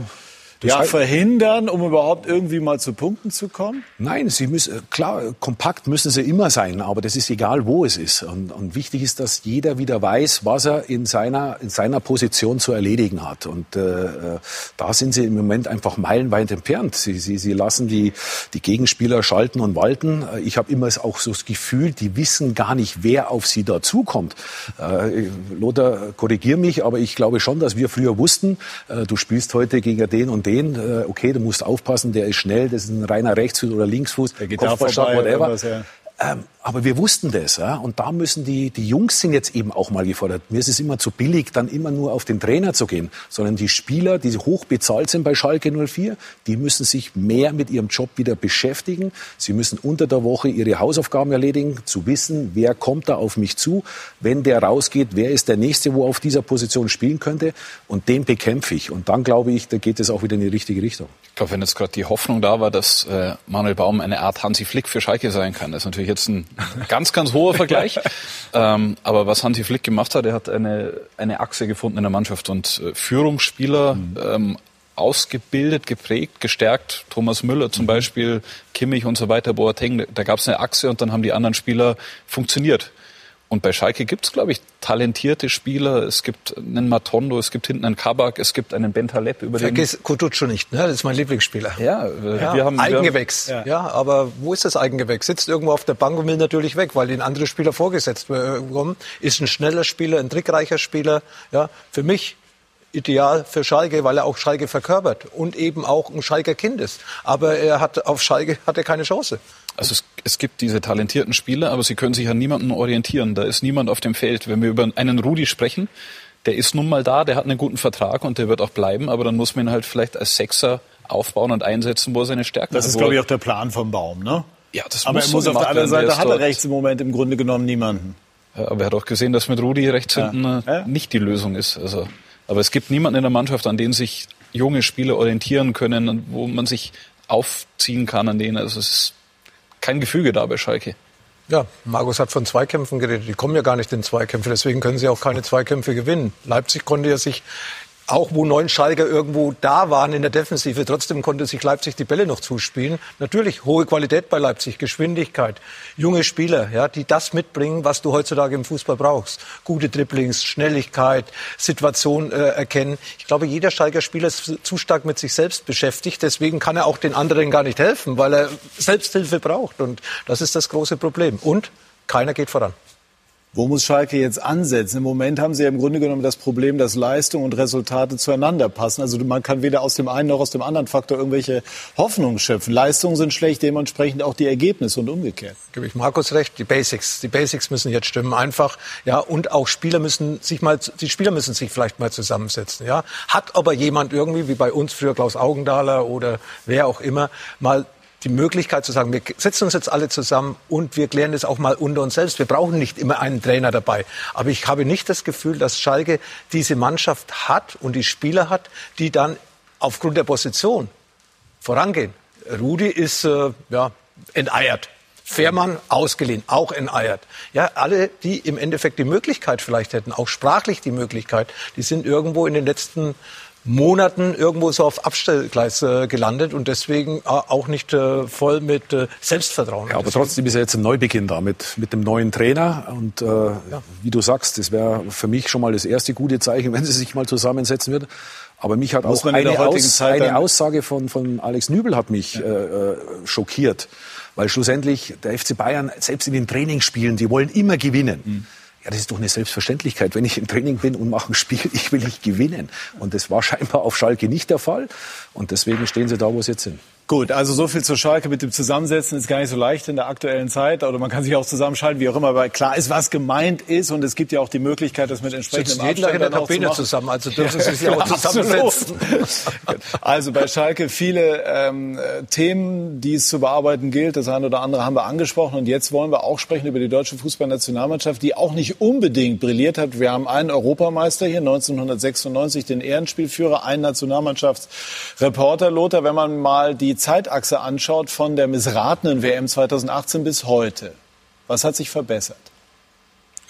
ja, verhindern, um überhaupt irgendwie mal zu Punkten zu kommen? Nein, sie müssen, klar, kompakt müssen sie immer sein, aber das ist egal, wo es ist. Und, und wichtig ist, dass jeder wieder weiß, was er in seiner, in seiner Position zu erledigen hat. Und äh, äh da sind sie im Moment einfach meilenweit entfernt. Sie, sie, sie lassen die, die Gegenspieler schalten und walten. Ich habe immer auch so das Gefühl, die wissen gar nicht, wer auf sie dazukommt. Äh, Lothar, korrigier mich, aber ich glaube schon, dass wir früher wussten, äh, du spielst heute gegen den und den, äh, okay, du musst aufpassen, der ist schnell, das ist ein reiner Rechtsfuß oder Linksfuß, der geht vorbei, whatever. Ja. Ähm, aber wir wussten das, ja? und da müssen die, die Jungs sind jetzt eben auch mal gefordert. Mir ist es immer zu billig, dann immer nur auf den Trainer zu gehen, sondern die Spieler, die hoch bezahlt sind bei Schalke 04, die müssen sich mehr mit ihrem Job wieder beschäftigen. Sie müssen unter der Woche ihre Hausaufgaben erledigen, zu wissen, wer kommt da auf mich zu, wenn der rausgeht, wer ist der Nächste, wo auf dieser Position spielen könnte, und den bekämpfe ich. Und dann glaube ich, da geht es auch wieder in die richtige Richtung. Ich glaube, wenn jetzt gerade die Hoffnung da war, dass äh, Manuel Baum eine Art Hansi Flick für Schalke sein kann, das ist natürlich jetzt ein ganz, ganz hoher Vergleich. ähm, aber was Hansi Flick gemacht hat, er hat eine, eine Achse gefunden in der Mannschaft und äh, Führungsspieler mhm. ähm, ausgebildet, geprägt, gestärkt. Thomas Müller zum mhm. Beispiel, Kimmich und so weiter, Boateng, da gab es eine Achse und dann haben die anderen Spieler funktioniert. Und bei Schalke gibt es, glaube ich, talentierte Spieler. Es gibt einen Matondo, es gibt hinten einen Kabak, es gibt einen Bentaleb. Über Vergiss Kutucu nicht, ne? das ist mein Lieblingsspieler. Ja, ja wir haben Eigengewächs. Wir haben, ja. ja. aber wo ist das Eigengewächs? Sitzt irgendwo auf der Bank und will natürlich weg, weil ihn andere Spieler vorgesetzt bekommen. Ist ein schneller Spieler, ein trickreicher Spieler. Ja, für mich ideal für Schalke, weil er auch Schalke verkörpert und eben auch ein Schalker Kind ist. Aber er hat auf Schalke hat er keine Chance. Also es, es gibt diese talentierten Spieler, aber sie können sich an niemanden orientieren. Da ist niemand auf dem Feld. Wenn wir über einen Rudi sprechen, der ist nun mal da, der hat einen guten Vertrag und der wird auch bleiben, aber dann muss man ihn halt vielleicht als Sechser aufbauen und einsetzen, wo er seine Stärken hat. Das ist, glaube ich, auch der Plan vom Baum, ne? Ja, das aber muss er muss auf der anderen Seite hat er rechts im Moment im Grunde genommen niemanden. Ja, aber er hat auch gesehen, dass mit Rudi rechts ja. hinten äh, ja. nicht die Lösung ist. Also, aber es gibt niemanden in der Mannschaft, an den sich junge Spieler orientieren können, wo man sich aufziehen kann, an denen. Also es ist kein Gefüge da bei Schalke. Ja, Markus hat von Zweikämpfen geredet. Die kommen ja gar nicht in Zweikämpfe, deswegen können sie auch keine Zweikämpfe gewinnen. Leipzig konnte ja sich auch wo neun Schalker irgendwo da waren in der Defensive, trotzdem konnte sich Leipzig die Bälle noch zuspielen. Natürlich hohe Qualität bei Leipzig, Geschwindigkeit, junge Spieler, ja, die das mitbringen, was du heutzutage im Fußball brauchst. Gute Dribblings, Schnelligkeit, Situation äh, erkennen. Ich glaube, jeder Schalker Spieler ist zu stark mit sich selbst beschäftigt. Deswegen kann er auch den anderen gar nicht helfen, weil er Selbsthilfe braucht. Und das ist das große Problem. Und keiner geht voran. Wo muss Schalke jetzt ansetzen? Im Moment haben sie ja im Grunde genommen das Problem, dass Leistung und Resultate zueinander passen. Also man kann weder aus dem einen noch aus dem anderen Faktor irgendwelche Hoffnungen schöpfen. Leistungen sind schlecht, dementsprechend auch die Ergebnisse und umgekehrt. Gebe ich Markus recht. Die Basics, die Basics müssen jetzt stimmen, einfach. Ja, und auch Spieler müssen sich mal, die Spieler müssen sich vielleicht mal zusammensetzen. Ja, hat aber jemand irgendwie, wie bei uns früher Klaus Augendahler oder wer auch immer, mal die Möglichkeit zu sagen, wir setzen uns jetzt alle zusammen und wir klären das auch mal unter uns selbst. Wir brauchen nicht immer einen Trainer dabei. Aber ich habe nicht das Gefühl, dass Schalke diese Mannschaft hat und die Spieler hat, die dann aufgrund der Position vorangehen. Rudi ist äh, ja, enteiert. Fährmann ausgeliehen, auch enteiert. Ja, alle, die im Endeffekt die Möglichkeit vielleicht hätten, auch sprachlich die Möglichkeit, die sind irgendwo in den letzten Monaten irgendwo so auf Abstellgleis äh, gelandet und deswegen äh, auch nicht äh, voll mit äh, Selbstvertrauen. Ja, aber trotzdem ist ja jetzt ein Neubeginn da mit, mit dem neuen Trainer und äh, ja. wie du sagst, das wäre für mich schon mal das erste gute Zeichen, wenn sie sich mal zusammensetzen wird. Aber mich hat Muss auch eine, Aus, eine Aussage von, von Alex Nübel hat mich ja. äh, äh schockiert, weil schlussendlich der FC Bayern selbst in den Trainingsspielen, die wollen immer gewinnen. Mhm Ja, das ist doch eine Selbstverständlichkeit. Wenn ich im Training bin und mache ein Spiel, ich will nicht gewinnen. Und das war scheinbar auf Schalke nicht der Fall. Und deswegen stehen sie da, wo sie jetzt sind. Gut, also so viel zur Schalke mit dem Zusammensetzen ist gar nicht so leicht in der aktuellen Zeit. Oder man kann sich auch zusammenschalten, wie auch immer. Weil klar ist, was gemeint ist. Und es gibt ja auch die Möglichkeit, das mit entsprechendem Abstand jeden in der Kabine zusammen. Also dürfen Sie sich auch zusammensetzen. also bei Schalke viele ähm, Themen, die es zu bearbeiten gilt. Das eine oder andere haben wir angesprochen. Und jetzt wollen wir auch sprechen über die deutsche Fußballnationalmannschaft, die auch nicht unbedingt brilliert hat. Wir haben einen Europameister hier, 1996, den Ehrenspielführer, einen Nationalmannschaftsreporter. Lothar, wenn man mal die die Zeitachse anschaut von der missratenen WM 2018 bis heute, was hat sich verbessert?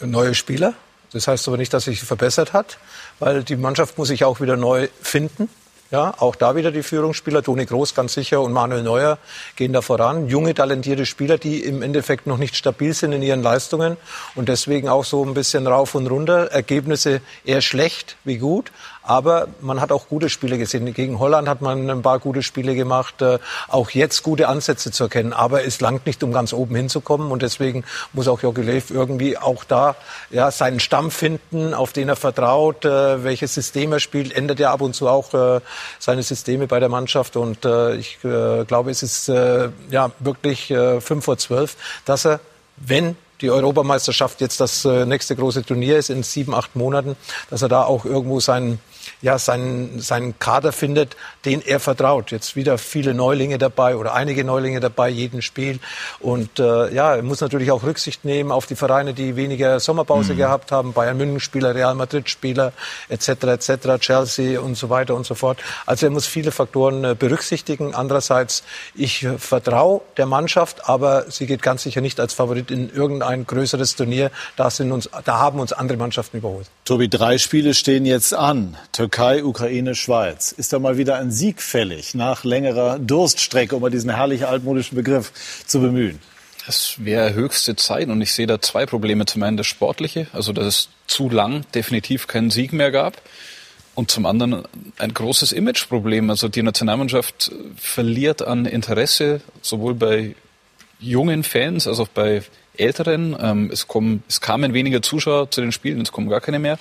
Neue Spieler. Das heißt aber nicht, dass sich verbessert hat, weil die Mannschaft muss sich auch wieder neu finden. Ja, auch da wieder die Führungsspieler, Toni Groß ganz sicher und Manuel Neuer gehen da voran. Junge, talentierte Spieler, die im Endeffekt noch nicht stabil sind in ihren Leistungen und deswegen auch so ein bisschen rauf und runter. Ergebnisse eher schlecht wie gut, aber man hat auch gute Spiele gesehen. Gegen Holland hat man ein paar gute Spiele gemacht. Äh, auch jetzt gute Ansätze zu erkennen. Aber es langt nicht, um ganz oben hinzukommen. Und deswegen muss auch Jogi Löw irgendwie auch da ja, seinen Stamm finden, auf den er vertraut, äh, welches System er spielt. Ändert ja ab und zu auch äh, seine Systeme bei der Mannschaft. Und ich glaube, es ist ja wirklich fünf vor zwölf, dass er, wenn die Europameisterschaft jetzt das nächste große Turnier ist in sieben, acht Monaten, dass er da auch irgendwo seinen ja, seinen, seinen Kader findet, den er vertraut. Jetzt wieder viele Neulinge dabei oder einige Neulinge dabei, jeden Spiel. Und äh, ja, er muss natürlich auch Rücksicht nehmen auf die Vereine, die weniger Sommerpause mhm. gehabt haben. Bayern München Spieler, Real Madrid Spieler etc. etc. Chelsea und so weiter und so fort. Also er muss viele Faktoren äh, berücksichtigen. Andererseits, ich vertraue der Mannschaft, aber sie geht ganz sicher nicht als Favorit in irgendein größeres Turnier. Da, sind uns, da haben uns andere Mannschaften überholt. Tobi, drei Spiele stehen jetzt an. Türkei, Ukraine, Schweiz. Ist da mal wieder ein Sieg fällig nach längerer Durststrecke, um mal diesen herrlich altmodischen Begriff zu bemühen? Es wäre höchste Zeit und ich sehe da zwei Probleme. Zum einen das Sportliche, also dass es zu lang definitiv keinen Sieg mehr gab. Und zum anderen ein großes Imageproblem. Also die Nationalmannschaft verliert an Interesse, sowohl bei jungen Fans als auch bei Älteren. Ähm, es, kommen, es kamen weniger Zuschauer zu den Spielen, es kommen gar keine mehr.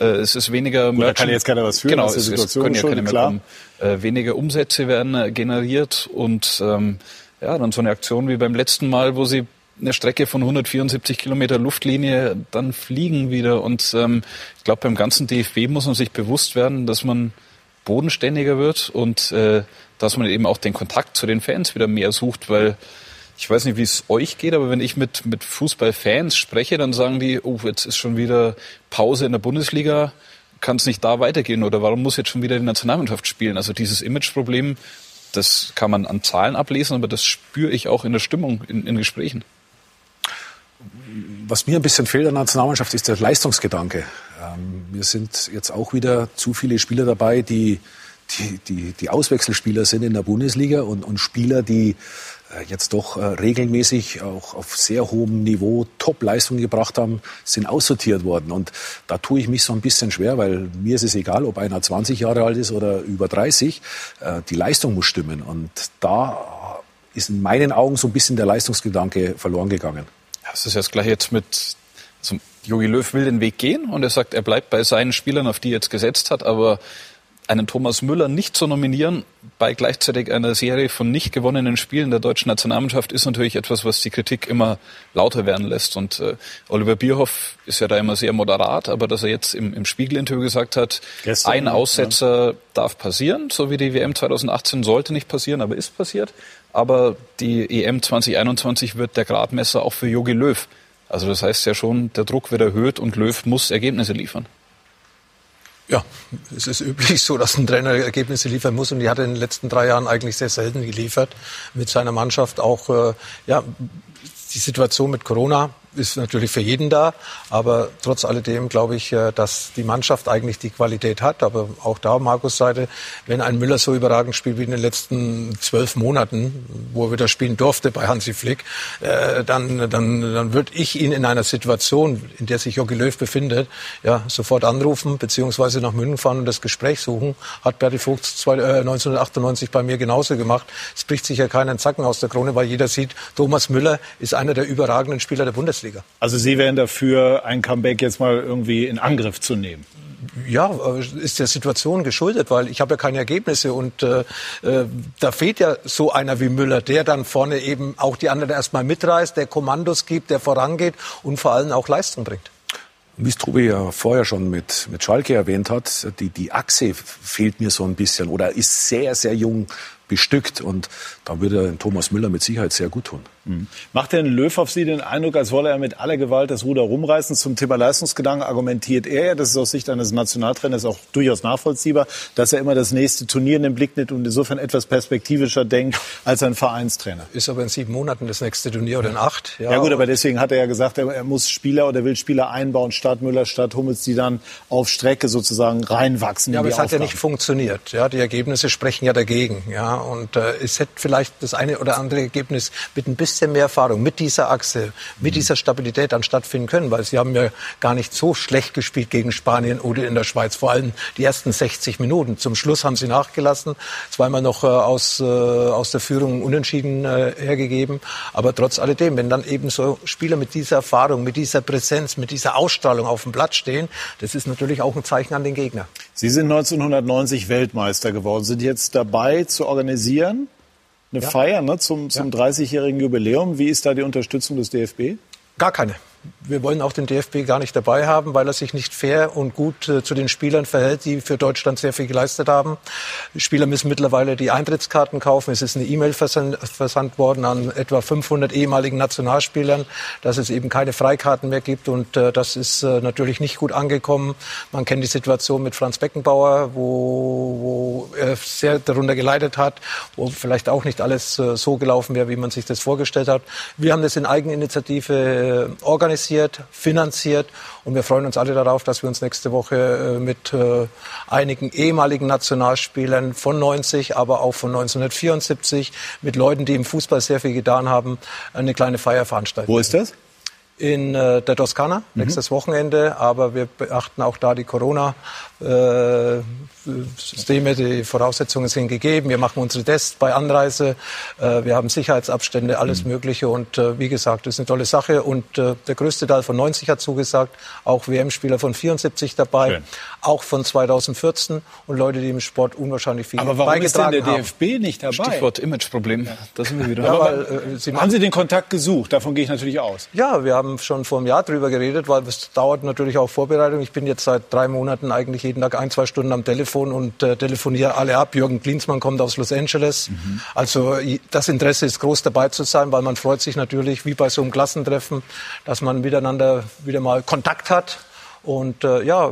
Äh, es ist weniger Gut, Da kann jetzt keiner was für. Genau, es, es können ja keine mehr klar. kommen. Äh, weniger Umsätze werden äh, generiert und ähm, ja, dann so eine Aktion wie beim letzten Mal, wo sie eine Strecke von 174 Kilometer Luftlinie dann fliegen wieder. Und ähm, ich glaube, beim ganzen DFB muss man sich bewusst werden, dass man bodenständiger wird und äh, dass man eben auch den Kontakt zu den Fans wieder mehr sucht, weil ich weiß nicht, wie es euch geht, aber wenn ich mit, mit Fußballfans spreche, dann sagen die, oh, jetzt ist schon wieder Pause in der Bundesliga, kann es nicht da weitergehen oder warum muss jetzt schon wieder die Nationalmannschaft spielen? Also dieses Imageproblem, das kann man an Zahlen ablesen, aber das spüre ich auch in der Stimmung, in, in Gesprächen. Was mir ein bisschen fehlt an der Nationalmannschaft ist der Leistungsgedanke. Ähm, wir sind jetzt auch wieder zu viele Spieler dabei, die die, die, die Auswechselspieler sind in der Bundesliga und, und Spieler, die jetzt doch äh, regelmäßig auch auf sehr hohem Niveau Top-Leistungen gebracht haben, sind aussortiert worden. Und da tue ich mich so ein bisschen schwer, weil mir ist es egal, ob einer 20 Jahre alt ist oder über 30. Äh, die Leistung muss stimmen. Und da ist in meinen Augen so ein bisschen der Leistungsgedanke verloren gegangen. Das ist ja das Gleiche jetzt mit, also Jogi Löw will den Weg gehen und er sagt, er bleibt bei seinen Spielern, auf die er jetzt gesetzt hat, aber einen Thomas Müller nicht zu nominieren bei gleichzeitig einer Serie von nicht gewonnenen Spielen der deutschen Nationalmannschaft ist natürlich etwas, was die Kritik immer lauter werden lässt. Und äh, Oliver Bierhoff ist ja da immer sehr moderat, aber dass er jetzt im, im Spiegel-Interview gesagt hat, Gestern, ein Aussetzer ja. darf passieren, so wie die WM 2018 sollte nicht passieren, aber ist passiert. Aber die EM 2021 wird der Gradmesser auch für Jogi Löw. Also das heißt ja schon, der Druck wird erhöht und Löw muss Ergebnisse liefern. Ja, es ist üblich so, dass ein Trainer Ergebnisse liefern muss und die hat er in den letzten drei Jahren eigentlich sehr selten geliefert mit seiner Mannschaft. Auch äh, ja, die Situation mit Corona ist natürlich für jeden da. Aber trotz alledem glaube ich, äh, dass die Mannschaft eigentlich die Qualität hat. Aber auch da, Markus Seite, wenn ein Müller so überragend spielt wie in den letzten zwölf Monaten, wo er wieder spielen durfte bei Hansi Flick, äh, dann, dann, dann würde ich ihn in einer Situation, in der sich Jogi Löw befindet, ja, sofort anrufen, beziehungsweise nach München fahren und das Gespräch suchen. Hat Berti Vogt 1998 bei mir genauso gemacht. Es bricht sich ja keinen Zacken aus der Krone, weil jeder sieht, Thomas Müller ist einer der überragenden Spieler der Bundesliga. Bundesliga. Also Sie wären dafür, ein Comeback jetzt mal irgendwie in Angriff zu nehmen? ja, äh, ist der Situation geschuldet, weil ich habe ja keine Ergebnisse und äh, äh, da fehlt ja so einer wie Müller, der dann vorne eben auch die anderen erstmal mitreißt, der Kommandos gibt, der vorangeht und vor allem auch Leistung bringt. Wie es Trubi ja vorher schon mit, mit Schalke erwähnt hat, die, die Achse fehlt mir so ein bisschen oder ist sehr, sehr jung bestückt. Und da würde Thomas Müller mit Sicherheit sehr gut tun. Mhm. Macht denn Löw auf Sie den Eindruck, als wolle er mit aller Gewalt das Ruder rumreißen? Zum Thema Leistungsgedanken argumentiert er ja, das ist aus Sicht eines Nationaltrainers auch durchaus nachvollziehbar, dass er immer das nächste Turnier in den Blick nimmt und insofern etwas perspektivischer denkt als ein Vereinstrainer. Ist aber in sieben Monaten das nächste Turnier oder in acht. Ja, ja gut, aber deswegen hat er ja gesagt, er, muss Spieler oder will Spieler einbauen, statt Müller, statt Hummels, die dann auf Strecke sozusagen reinwachsen. Ja, aber es hat ja nicht funktioniert. Ja, die Ergebnisse sprechen ja dagegen. Ja, und äh, es hätte vielleicht das eine oder andere Ergebnis mit ein bisschen mehr Erfahrung, mit dieser Achse, mit dieser Stabilität dann stattfinden können, weil sie haben ja gar nicht so schlecht gespielt gegen Spanien oder in der Schweiz, vor allem die ersten 60 Minuten. Zum Schluss haben sie nachgelassen, zweimal noch äh, aus, äh, aus der Führung unentschieden äh, hergegeben, aber trotz alledem, wenn dann eben so Spieler mit dieser Erfahrung, mit dieser Präsenz, mit dieser Ausstrahlung auf dem Platz stehen, das ist natürlich auch ein Zeichen an den Gegner. Sie sind 1990 Weltmeister geworden, sind jetzt dabei zu organisieren, eine ja. Feier ne, zum, zum ja. 30-jährigen Jubiläum. Wie ist da die Unterstützung des DFB? Gar keine wir wollen auch den DFB gar nicht dabei haben, weil er sich nicht fair und gut äh, zu den Spielern verhält, die für Deutschland sehr viel geleistet haben. Spieler müssen mittlerweile die Eintrittskarten kaufen. Es ist eine E-Mail versandt, versandt, worden an etwa 500 ehemaligen Nationalspielern, dass es eben keine Freikarten mehr gibt. Und äh, das ist äh, natürlich nicht gut angekommen. Man kennt die Situation mit Franz Beckenbauer, wo, wo er sehr darunter geleitet hat, wo vielleicht auch nicht alles äh, so gelaufen wäre, wie man sich das vorgestellt hat. Wir haben das in Eigeninitiative äh, organisiert organisiert, finanziert und wir freuen uns alle darauf, dass wir uns nächste Woche äh, mit äh, einigen ehemaligen Nationalspielern von 90, aber auch von 1974, mit Leuten, die im Fußball sehr viel getan haben, eine kleine Feier veranstalten. Wo ist das? in äh, der Toskana mhm. nächstes Wochenende, aber wir beachten auch da die Corona äh, Systeme, die Voraussetzungen sind gegeben. Wir machen unsere Tests bei Anreise. Äh, wir haben Sicherheitsabstände, alles mhm. Mögliche. Und äh, wie gesagt, das ist eine tolle Sache. Und äh, der größte Teil von 90 hat zugesagt. Auch WM-Spieler von 74 dabei. Schön. Auch von 2014. Und Leute, die im Sport unwahrscheinlich viel Aber warum ist denn der DFB haben. nicht dabei? Stichwort Imageproblem. Ja. Da sind wir wieder. Ja, weil, Sie haben Sie den Kontakt gesucht? Davon gehe ich natürlich aus. Ja, wir haben schon vor einem Jahr drüber geredet, weil es dauert natürlich auch Vorbereitung. Ich bin jetzt seit drei Monaten eigentlich jeden Tag ein, zwei Stunden am Telefon und äh, telefoniere alle ab. Jürgen Klinsmann kommt aus Los Angeles. Mhm. Also das Interesse ist groß dabei zu sein, weil man freut sich natürlich, wie bei so einem Klassentreffen, dass man miteinander wieder mal Kontakt hat. Und äh, ja,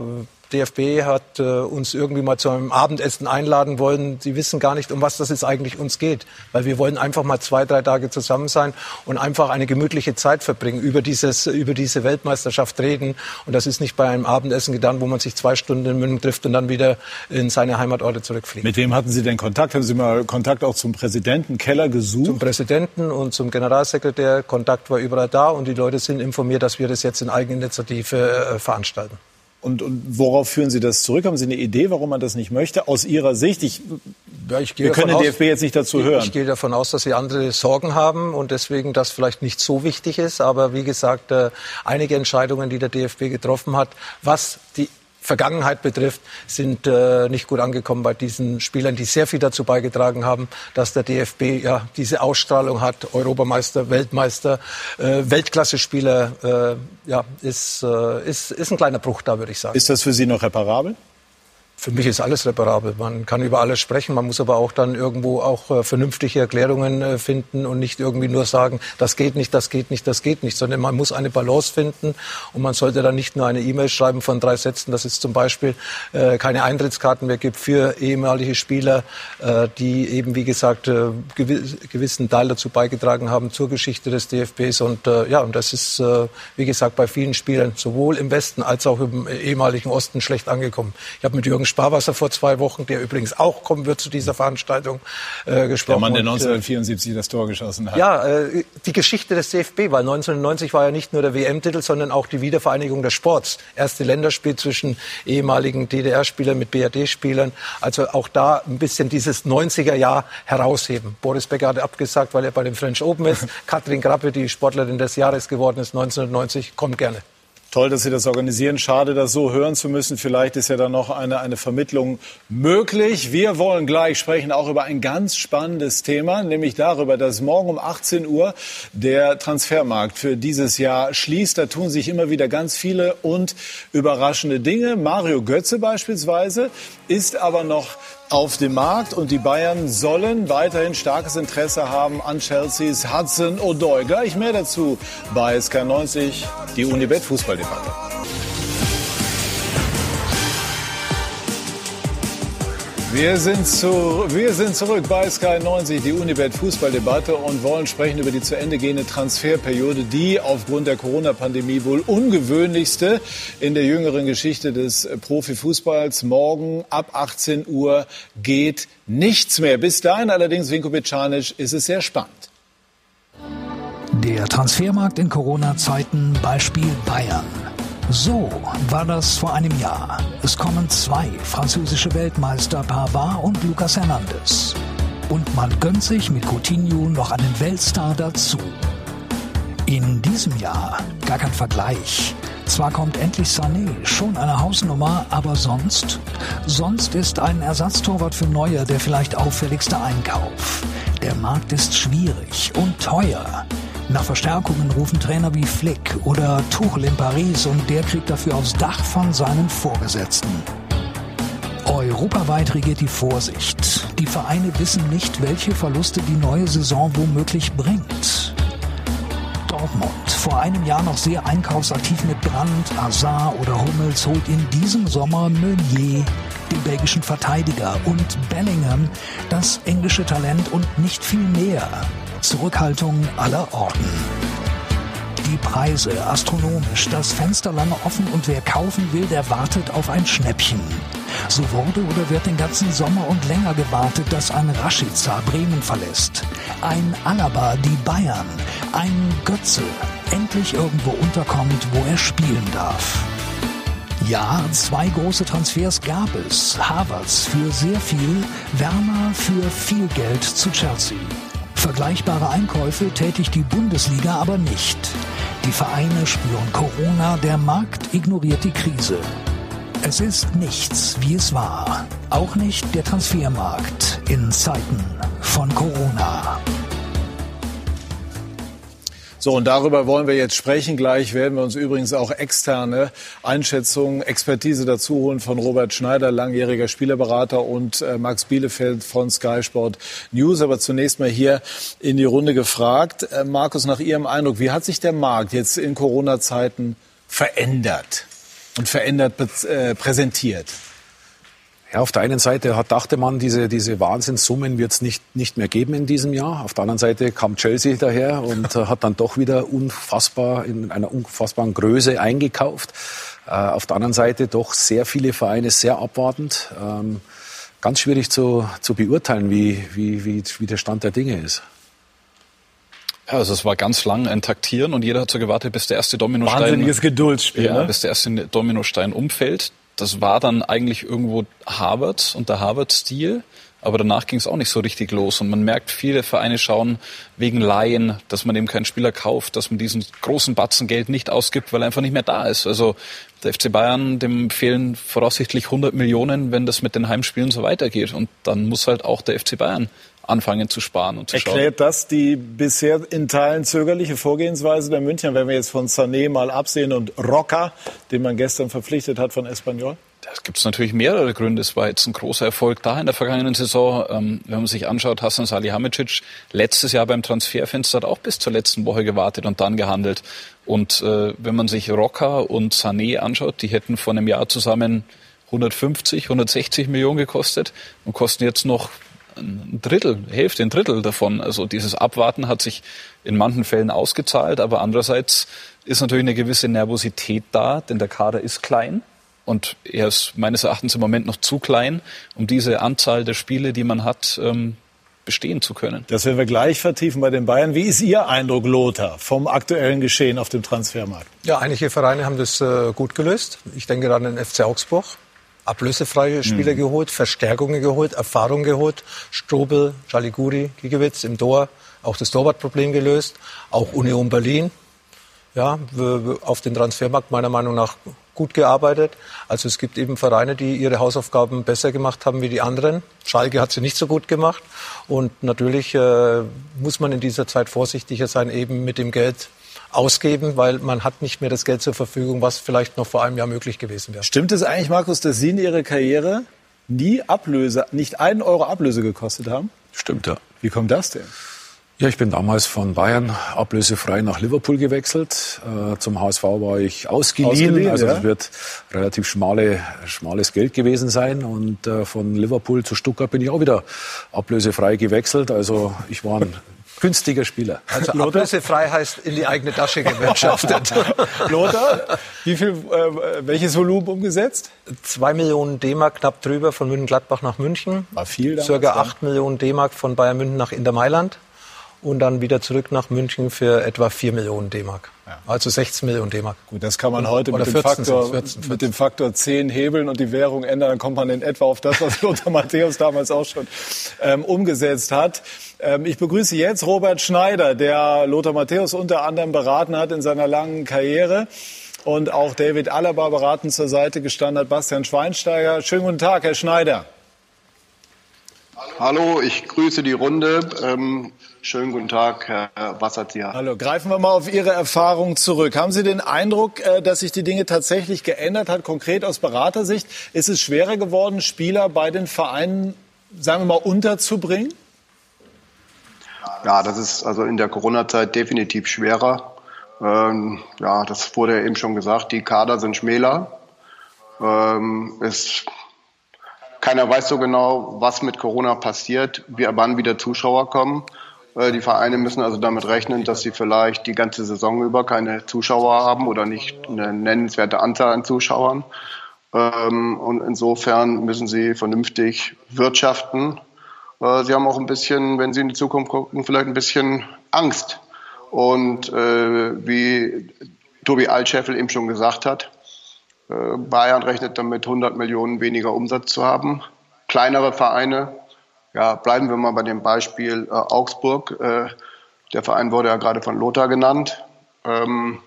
DFB hat äh, uns irgendwie mal zu einem Abendessen einladen wollen. Sie wissen gar nicht, um was das jetzt eigentlich uns geht. Weil wir wollen einfach mal zwei, drei Tage zusammen sein und einfach eine gemütliche Zeit verbringen, über, dieses, über diese Weltmeisterschaft reden. Und das ist nicht bei einem Abendessen getan, wo man sich zwei Stunden in München trifft und dann wieder in seine Heimatorte zurückfliegt. Mit wem hatten Sie denn Kontakt? Haben Sie mal Kontakt auch zum Präsidenten Keller gesucht? Zum Präsidenten und zum Generalsekretär. Kontakt war überall da und die Leute sind informiert, dass wir das jetzt in Eigeninitiative äh, veranstalten. Und, und worauf führen Sie das zurück? Haben Sie eine Idee, warum man das nicht möchte? Aus Ihrer Sicht? Ich, ja, ich wir können den DFB jetzt nicht dazu hören. Ich, ich gehe davon aus, dass Sie andere Sorgen haben und deswegen das vielleicht nicht so wichtig ist. Aber wie gesagt, äh, einige Entscheidungen, die der DFB getroffen hat, was die Vergangenheit betrifft, sind äh, nicht gut angekommen bei diesen Spielern, die sehr viel dazu beigetragen haben, dass der DFB ja diese Ausstrahlung hat. Europameister, Weltmeister, äh, Weltklasse-Spieler, äh, ja, ist, äh, ist, ist ein kleiner Bruch da, würde ich sagen. Ist das für Sie noch reparabel? Für mich ist alles reparabel. Man kann über alles sprechen, man muss aber auch dann irgendwo auch äh, vernünftige Erklärungen äh, finden und nicht irgendwie nur sagen, das geht nicht, das geht nicht, das geht nicht, sondern man muss eine Balance finden und man sollte dann nicht nur eine E-Mail schreiben von drei Sätzen, dass es zum Beispiel äh, keine Eintrittskarten mehr gibt für ehemalige Spieler, äh, die eben, wie gesagt, äh, gewiss, gewissen Teil dazu beigetragen haben zur Geschichte des DFBs und äh, ja, und das ist, wie gesagt, bei vielen Spielern sowohl im Westen als auch im ehemaligen Osten schlecht angekommen. Ich habe mit Jürgen Sparwasser vor zwei Wochen, der übrigens auch kommen wird zu dieser Veranstaltung, äh, gesprochen. Der Mann, der 1974 das Tor geschossen hat. Ja, äh, die Geschichte des DFB, weil 1990 war ja nicht nur der WM-Titel, sondern auch die Wiedervereinigung des Sports. Erste Länderspiel zwischen ehemaligen DDR-Spielern mit BRD-Spielern. Also auch da ein bisschen dieses 90er-Jahr herausheben. Boris Becker hat abgesagt, weil er bei dem French Open ist. Katrin Grappe, die Sportlerin des Jahres geworden ist 1990, kommt gerne. Toll, dass Sie das organisieren. Schade, das so hören zu müssen. Vielleicht ist ja dann noch eine, eine Vermittlung möglich. Wir wollen gleich sprechen auch über ein ganz spannendes Thema, nämlich darüber, dass morgen um 18 Uhr der Transfermarkt für dieses Jahr schließt. Da tun sich immer wieder ganz viele und überraschende Dinge. Mario Götze beispielsweise ist aber noch auf dem Markt und die Bayern sollen weiterhin starkes Interesse haben an Chelseas Hudson Odoi. Gleich mehr dazu bei SK90, die Unibet Fußballdebatte. Wir sind, zu, wir sind zurück bei Sky 90, die Unibet Fußballdebatte und wollen sprechen über die zu Ende gehende Transferperiode, die aufgrund der Corona-Pandemie wohl ungewöhnlichste in der jüngeren Geschichte des Profifußballs. Morgen ab 18 Uhr geht nichts mehr. Bis dahin allerdings, Vinko Bicanic, ist es sehr spannend. Der Transfermarkt in Corona-Zeiten, Beispiel Bayern. So war das vor einem Jahr. Es kommen zwei französische Weltmeister Pavard und Lucas Hernandez. Und man gönnt sich mit Coutinho noch einen Weltstar dazu. In diesem Jahr gar kein Vergleich. Zwar kommt endlich Sané, schon eine Hausnummer, aber sonst? Sonst ist ein Ersatztorwart für Neuer der vielleicht auffälligste Einkauf. Der Markt ist schwierig und teuer. Nach Verstärkungen rufen Trainer wie Flick oder Tuchel in Paris und der kriegt dafür aufs Dach von seinen Vorgesetzten. Europaweit regiert die Vorsicht. Die Vereine wissen nicht, welche Verluste die neue Saison womöglich bringt. Dortmund, vor einem Jahr noch sehr einkaufsaktiv mit Brandt, Hazard oder Hummels, holt in diesem Sommer Meunier, den belgischen Verteidiger, und Bellingham, das englische Talent und nicht viel mehr. Zurückhaltung aller Orten. Die Preise astronomisch, das Fenster lange offen und wer kaufen will, der wartet auf ein Schnäppchen. So wurde oder wird den ganzen Sommer und länger gewartet, dass ein Rashica Bremen verlässt. Ein Alaba die Bayern. Ein Götze endlich irgendwo unterkommt, wo er spielen darf. Ja, zwei große Transfers gab es. Havertz für sehr viel, Werner für viel Geld zu Chelsea. Vergleichbare Einkäufe tätigt die Bundesliga aber nicht. Die Vereine spüren Corona, der Markt ignoriert die Krise. Es ist nichts, wie es war. Auch nicht der Transfermarkt in Zeiten von Corona. So, und darüber wollen wir jetzt sprechen. Gleich werden wir uns übrigens auch externe Einschätzungen, Expertise dazu holen von Robert Schneider, langjähriger Spielerberater und äh, Max Bielefeld von Sky Sport News. Aber zunächst mal hier in die Runde gefragt. Äh, Markus, nach Ihrem Eindruck, wie hat sich der Markt jetzt in Corona-Zeiten verändert und verändert äh, präsentiert? Ja, auf der einen Seite hat, dachte man, diese, diese Wahnsinnssummen wird es nicht, nicht mehr geben in diesem Jahr. Auf der anderen Seite kam Chelsea daher und äh, hat dann doch wieder unfassbar in einer unfassbaren Größe eingekauft. Äh, auf der anderen Seite doch sehr viele Vereine sehr abwartend. Ähm, ganz schwierig zu, zu beurteilen, wie, wie, wie, wie der Stand der Dinge ist. Ja, also es war ganz lang ein Taktieren und jeder hat so gewartet, bis der erste Dominostein... Wahnsinniges Geduldsspiel, ja, ne? bis der erste Dominostein umfällt das war dann eigentlich irgendwo Harvard und der Harvard-Stil. Aber danach ging es auch nicht so richtig los. Und man merkt, viele Vereine schauen wegen Laien, dass man eben keinen Spieler kauft, dass man diesen großen Batzen Geld nicht ausgibt, weil er einfach nicht mehr da ist. Also der FC Bayern, dem fehlen voraussichtlich 100 Millionen, wenn das mit den Heimspielen so weitergeht. Und dann muss halt auch der FC Bayern anfangen zu sparen und zu schauen. Erklärt das die bisher in Teilen zögerliche Vorgehensweise der Münchner, wenn wir jetzt von Sané mal absehen und Roca, den man gestern verpflichtet hat von Espanyol? Das gibt es natürlich mehrere Gründe. Es war jetzt ein großer Erfolg da in der vergangenen Saison. Ähm, wenn man sich anschaut, Hassan Salihamidzic letztes Jahr beim Transferfenster hat auch bis zur letzten Woche gewartet und dann gehandelt. Und äh, wenn man sich Roca und Sané anschaut, die hätten vor einem Jahr zusammen 150, 160 Millionen gekostet und kosten jetzt noch ein Drittel, Hälfte, ein Drittel davon. Also dieses Abwarten hat sich in manchen Fällen ausgezahlt, aber andererseits ist natürlich eine gewisse Nervosität da, denn der Kader ist klein. Und er ist meines Erachtens im Moment noch zu klein, um diese Anzahl der Spiele, die man hat, ähm, bestehen zu können. Das werden wir gleich vertiefen bei den Bayern. Wie ist Ihr Eindruck, Lothar, vom aktuellen Geschehen auf dem Transfermarkt? Ja, einige Vereine haben das äh, gut gelöst. Ich denke an den FC Augsburg. Ablösefreie Spieler mhm. geholt, Verstärkungen geholt, Erfahrung geholt. Strobel, Jaliguri, Giegewitz im Tor. Auch das Torwartproblem gelöst. Auch Union Berlin. Ja, auf dem Transfermarkt meiner Meinung nach gut gearbeitet. Also es gibt eben Vereine, die ihre Hausaufgaben besser gemacht haben wie die anderen. Schalke hat sie nicht so gut gemacht. Und natürlich äh, muss man in dieser Zeit vorsichtiger sein, eben mit dem Geld ausgeben, weil man hat nicht mehr das Geld zur Verfügung, was vielleicht noch vor einem Jahr möglich gewesen wäre. Stimmt es eigentlich, Markus, dass Sie in Ihrer Karriere nie Ablöse, nicht einen Euro Ablöse gekostet haben? Stimmt, ja. Wie kommt das denn? Ja, ich bin damals von Bayern ablösefrei nach Liverpool gewechselt. Äh, zum HSV war ich ausgeliehen. ausgeliehen also das wird relativ schmale, schmales Geld gewesen sein. Und äh, von Liverpool zu Stuttgart bin ich auch wieder ablösefrei gewechselt. Also ich war ein günstiger Spieler. Also ablösefrei heißt in die eigene Tasche gewirtschaftet. Lothar, wie viel, äh, welches Volumen umgesetzt? Zwei Millionen D-Mark knapp drüber von München-Gladbach nach München. War viel damals, Circa acht Millionen D-Mark von Bayern München nach Inter Mailand und dann wieder zurück nach München für etwa 4 Millionen D-Mark. Ja. Also 16 Millionen D-Mark. Gut, das kann man heute mit, dem 14, Faktor, 14, 14. mit dem Faktor 10 hebeln und die Währung ändern. Dann kommt man in etwa auf das, was Lothar Matthäus damals auch schon ähm, umgesetzt hat. Ähm, ich begrüße jetzt Robert Schneider, der Lothar Matthäus unter anderem beraten hat in seiner langen Karriere und auch David Alaba beraten zur Seite gestanden hat, Bastian Schweinsteiger. Schönen guten Tag, Herr Schneider. Hallo, ich grüße die Runde. Ähm, schönen guten Tag, Herr Wasserzieher. Hallo, greifen wir mal auf Ihre Erfahrung zurück. Haben Sie den Eindruck, äh, dass sich die Dinge tatsächlich geändert hat, konkret aus Beratersicht? Ist es schwerer geworden, Spieler bei den Vereinen, sagen wir mal, unterzubringen? Ja, das ist also in der Corona-Zeit definitiv schwerer. Ähm, ja, das wurde ja eben schon gesagt, die Kader sind schmäler. Ähm, es keiner weiß so genau, was mit Corona passiert, wie, wann wieder Zuschauer kommen. Äh, die Vereine müssen also damit rechnen, dass sie vielleicht die ganze Saison über keine Zuschauer haben oder nicht eine nennenswerte Anzahl an Zuschauern. Ähm, und insofern müssen sie vernünftig wirtschaften. Äh, sie haben auch ein bisschen, wenn sie in die Zukunft gucken, vielleicht ein bisschen Angst. Und äh, wie Tobi Altscheffel eben schon gesagt hat, Bayern rechnet damit 100 Millionen weniger Umsatz zu haben. Kleinere Vereine, ja, bleiben wir mal bei dem Beispiel äh, Augsburg. Äh, der Verein wurde ja gerade von Lothar genannt. Ähm,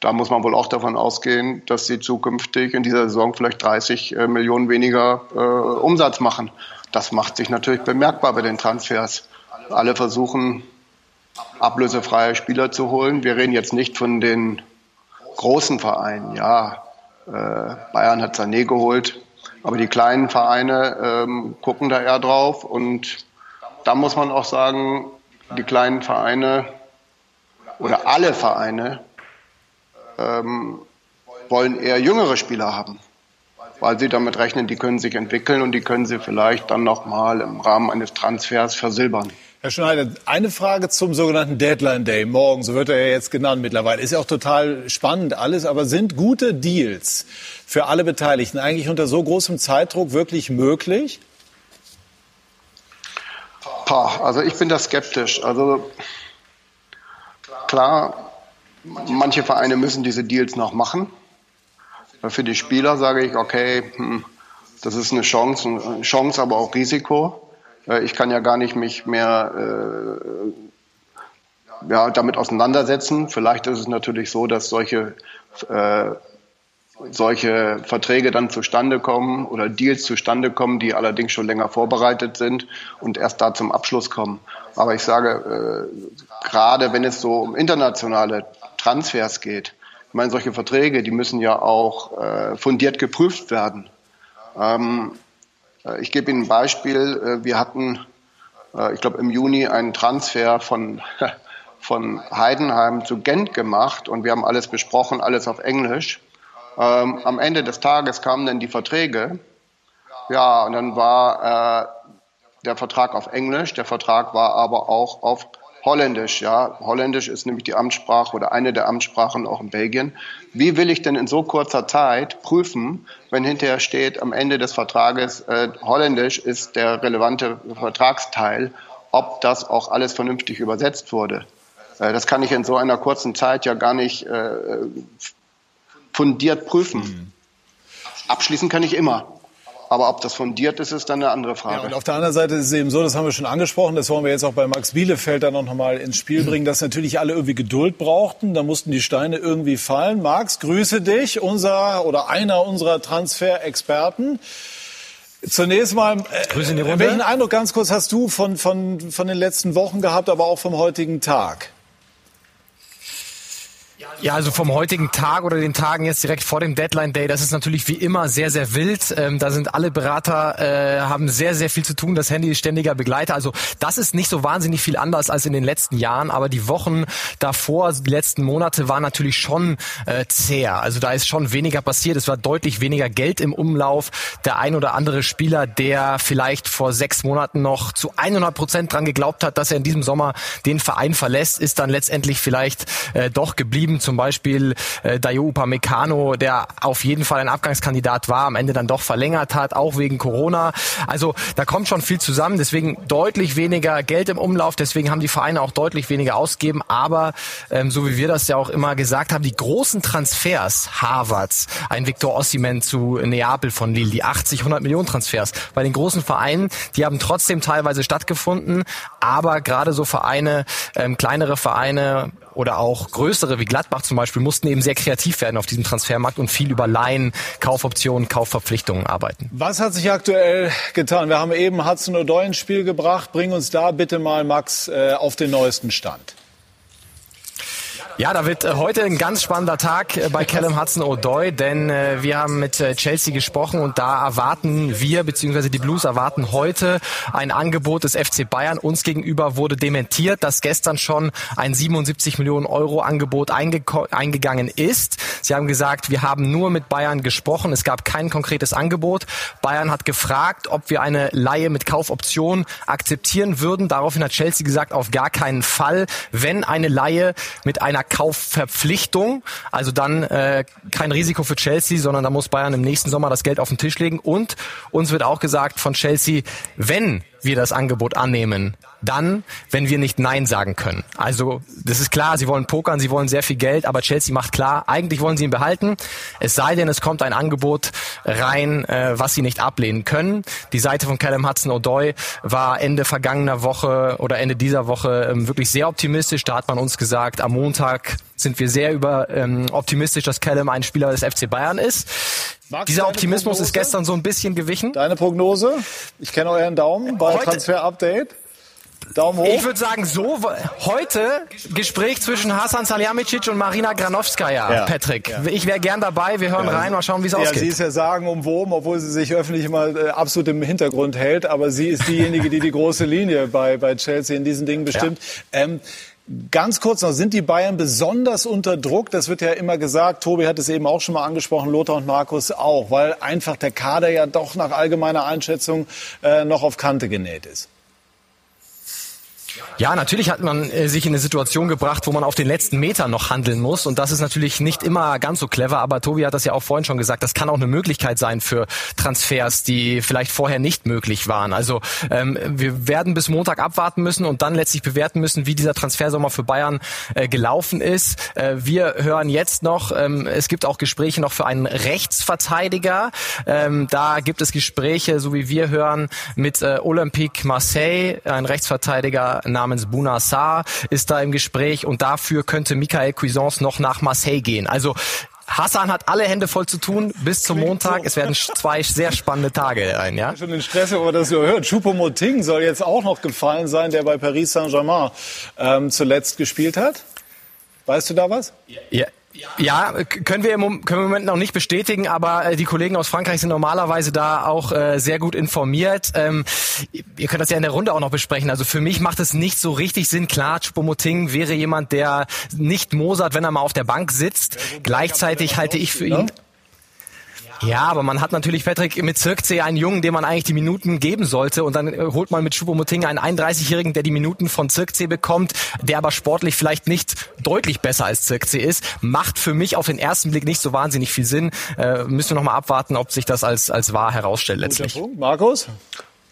da muss man wohl auch davon ausgehen, dass sie zukünftig in dieser Saison vielleicht 30 äh, Millionen weniger äh, Umsatz machen. Das macht sich natürlich bemerkbar bei den Transfers. Alle versuchen, ablösefreie Spieler zu holen. Wir reden jetzt nicht von den großen Vereinen. Ja, äh, Bayern hat Sané geholt, aber die kleinen Vereine ähm, gucken da eher drauf und da muss man auch sagen, die kleinen Vereine oder alle Vereine ähm, wollen eher jüngere Spieler haben, weil sie damit rechnen, die können sich entwickeln und die können sie vielleicht dann nochmal im Rahmen eines Transfers versilbern. Herr Schneider, eine Frage zum sogenannten Deadline Day morgen, so wird er ja jetzt genannt mittlerweile. Ist ja auch total spannend alles, aber sind gute Deals für alle Beteiligten eigentlich unter so großem Zeitdruck wirklich möglich? Also ich bin da skeptisch. Also klar, manche Vereine müssen diese Deals noch machen. Für die Spieler sage ich, okay, hm, das ist eine Chance, Chance, aber auch Risiko. Äh, ich kann ja gar nicht mich mehr äh, ja, damit auseinandersetzen. Vielleicht ist es natürlich so, dass solche, äh, solche Verträge dann zustande kommen oder Deals zustande kommen, die allerdings schon länger vorbereitet sind und erst da zum Abschluss kommen. Aber ich sage, äh, gerade wenn es so um internationale Transfers geht, ich meine, solche Verträge, die müssen ja auch äh, fundiert geprüft werden. Ähm, äh, ich gebe Ihnen ein Beispiel. Äh, wir hatten, äh, ich glaube, im Juni einen Transfer von, von Heidenheim zu Gent gemacht und wir haben alles besprochen, alles auf Englisch. Ähm, am Ende des Tages kamen dann die Verträge. Ja, und dann war äh, der Vertrag auf Englisch, der Vertrag war aber auch auf Holländisch, ja. Holländisch ist nämlich die Amtssprache oder eine der Amtssprachen auch in Belgien. Wie will ich denn in so kurzer Zeit prüfen, wenn hinterher steht, am Ende des Vertrages, äh, Holländisch ist der relevante Vertragsteil, ob das auch alles vernünftig übersetzt wurde? Äh, das kann ich in so einer kurzen Zeit ja gar nicht äh, fundiert prüfen. Mhm. Abschließen kann ich immer. Aber ob das fundiert ist, ist dann eine andere Frage. Ja, und auf der anderen Seite ist es eben so, das haben wir schon angesprochen, das wollen wir jetzt auch bei Max Bielefeld dann noch mal ins Spiel bringen, dass natürlich alle irgendwie Geduld brauchten. Da mussten die Steine irgendwie fallen. Max, grüße dich, unser oder einer unserer Transferexperten. Zunächst mal, äh, welchen Eindruck ganz kurz hast du von, von, von den letzten Wochen gehabt, aber auch vom heutigen Tag? Ja, also vom heutigen Tag oder den Tagen jetzt direkt vor dem Deadline Day, das ist natürlich wie immer sehr, sehr wild. Ähm, da sind alle Berater, äh, haben sehr, sehr viel zu tun. Das Handy ist ständiger Begleiter. Also das ist nicht so wahnsinnig viel anders als in den letzten Jahren. Aber die Wochen davor, die letzten Monate waren natürlich schon äh, zäher. Also da ist schon weniger passiert. Es war deutlich weniger Geld im Umlauf. Der ein oder andere Spieler, der vielleicht vor sechs Monaten noch zu 100 Prozent dran geglaubt hat, dass er in diesem Sommer den Verein verlässt, ist dann letztendlich vielleicht äh, doch geblieben zum Beispiel äh, Dayo Upamecano, der auf jeden Fall ein Abgangskandidat war, am Ende dann doch verlängert hat, auch wegen Corona. Also da kommt schon viel zusammen, deswegen deutlich weniger Geld im Umlauf, deswegen haben die Vereine auch deutlich weniger ausgegeben, aber ähm, so wie wir das ja auch immer gesagt haben, die großen Transfers, Harvards, ein Victor Ossiman zu Neapel von Lille, die 80, 100 Millionen Transfers, bei den großen Vereinen, die haben trotzdem teilweise stattgefunden, aber gerade so Vereine, ähm, kleinere Vereine, oder auch größere wie Gladbach zum Beispiel mussten eben sehr kreativ werden auf diesem Transfermarkt und viel über Laien, Kaufoptionen, Kaufverpflichtungen arbeiten. Was hat sich aktuell getan? Wir haben eben Hudson O'Doy ins Spiel gebracht. Bring uns da bitte mal, Max, äh, auf den neuesten Stand. Ja, da wird äh, heute ein ganz spannender Tag äh, bei Callum Hudson-Odoi, denn äh, wir haben mit Chelsea gesprochen und da erwarten wir, beziehungsweise die Blues erwarten heute ein Angebot des FC Bayern. Uns gegenüber wurde dementiert, dass gestern schon ein 77 Millionen Euro Angebot einge eingegangen ist. Sie haben gesagt, wir haben nur mit Bayern gesprochen, es gab kein konkretes Angebot. Bayern hat gefragt, ob wir eine Laie mit Kaufoption akzeptieren würden. Daraufhin hat Chelsea gesagt, auf gar keinen Fall. Wenn eine Laie mit einer Kaufverpflichtung. Also dann äh, kein Risiko für Chelsea, sondern da muss Bayern im nächsten Sommer das Geld auf den Tisch legen. Und uns wird auch gesagt von Chelsea, wenn wir das Angebot annehmen, dann, wenn wir nicht Nein sagen können. Also das ist klar, sie wollen pokern, sie wollen sehr viel Geld, aber Chelsea macht klar, eigentlich wollen sie ihn behalten. Es sei denn, es kommt ein Angebot rein, äh, was sie nicht ablehnen können. Die Seite von Callum Hudson-Odoi war Ende vergangener Woche oder Ende dieser Woche ähm, wirklich sehr optimistisch. Da hat man uns gesagt, am Montag sind wir sehr über ähm, optimistisch, dass Callum ein Spieler des FC Bayern ist. Max, Dieser Optimismus Prognose? ist gestern so ein bisschen gewichen. Deine Prognose? Ich kenne euren Daumen bei Transfer Update. Daumen hoch. Ich würde sagen, so heute Gespräch zwischen Hasan Salihamidzic und Marina Granovskaya, ja. Patrick. Ja. Ich wäre gern dabei. Wir hören ja. rein, mal schauen, wie es ja, ausgeht. Sie ist ja sagen umwoben, obwohl sie sich öffentlich immer äh, absolut im Hintergrund hält. Aber sie ist diejenige, die die große Linie bei, bei Chelsea in diesen Dingen bestimmt. Ähm, Ganz kurz noch, sind die Bayern besonders unter Druck? Das wird ja immer gesagt. Tobi hat es eben auch schon mal angesprochen, Lothar und Markus auch, weil einfach der Kader ja doch nach allgemeiner Einschätzung äh, noch auf Kante genäht ist. Ja, natürlich hat man äh, sich in eine Situation gebracht, wo man auf den letzten Meter noch handeln muss. Und das ist natürlich nicht immer ganz so clever. Aber Tobi hat das ja auch vorhin schon gesagt. Das kann auch eine Möglichkeit sein für Transfers, die vielleicht vorher nicht möglich waren. Also ähm, wir werden bis Montag abwarten müssen und dann letztlich bewerten müssen, wie dieser Transfersommer für Bayern äh, gelaufen ist. Äh, wir hören jetzt noch, ähm, es gibt auch Gespräche noch für einen Rechtsverteidiger. Ähm, da gibt es Gespräche, so wie wir hören, mit äh, Olympique Marseille, ein Rechtsverteidiger namens Buna Sarr ist da im Gespräch und dafür könnte Michael Cuisance noch nach Marseille gehen. Also Hassan hat alle Hände voll zu tun bis zum Montag. Es werden zwei sehr spannende Tage ein, ja? Schon den Stress, man das so hört. Choupo-Moting soll jetzt auch noch gefallen sein, der bei Paris Saint-Germain ähm, zuletzt gespielt hat. Weißt du da was? Ja, ja, können wir, im, können wir im Moment noch nicht bestätigen, aber äh, die Kollegen aus Frankreich sind normalerweise da auch äh, sehr gut informiert. Ähm, ihr könnt das ja in der Runde auch noch besprechen. Also für mich macht es nicht so richtig Sinn. Klar, Choupo-Moting wäre jemand, der nicht mosert, wenn er mal auf der Bank sitzt. Gleichzeitig halte ich für ihn... Ja, aber man hat natürlich Patrick mit Zirkzee einen Jungen, dem man eigentlich die Minuten geben sollte und dann äh, holt man mit Choupo-Moting einen 31-Jährigen, der die Minuten von Zirkzee bekommt, der aber sportlich vielleicht nicht deutlich besser als Zirkzee ist, macht für mich auf den ersten Blick nicht so wahnsinnig viel Sinn. Äh, müssen wir noch mal abwarten, ob sich das als als wahr herausstellt letztlich. Punkt. Markus?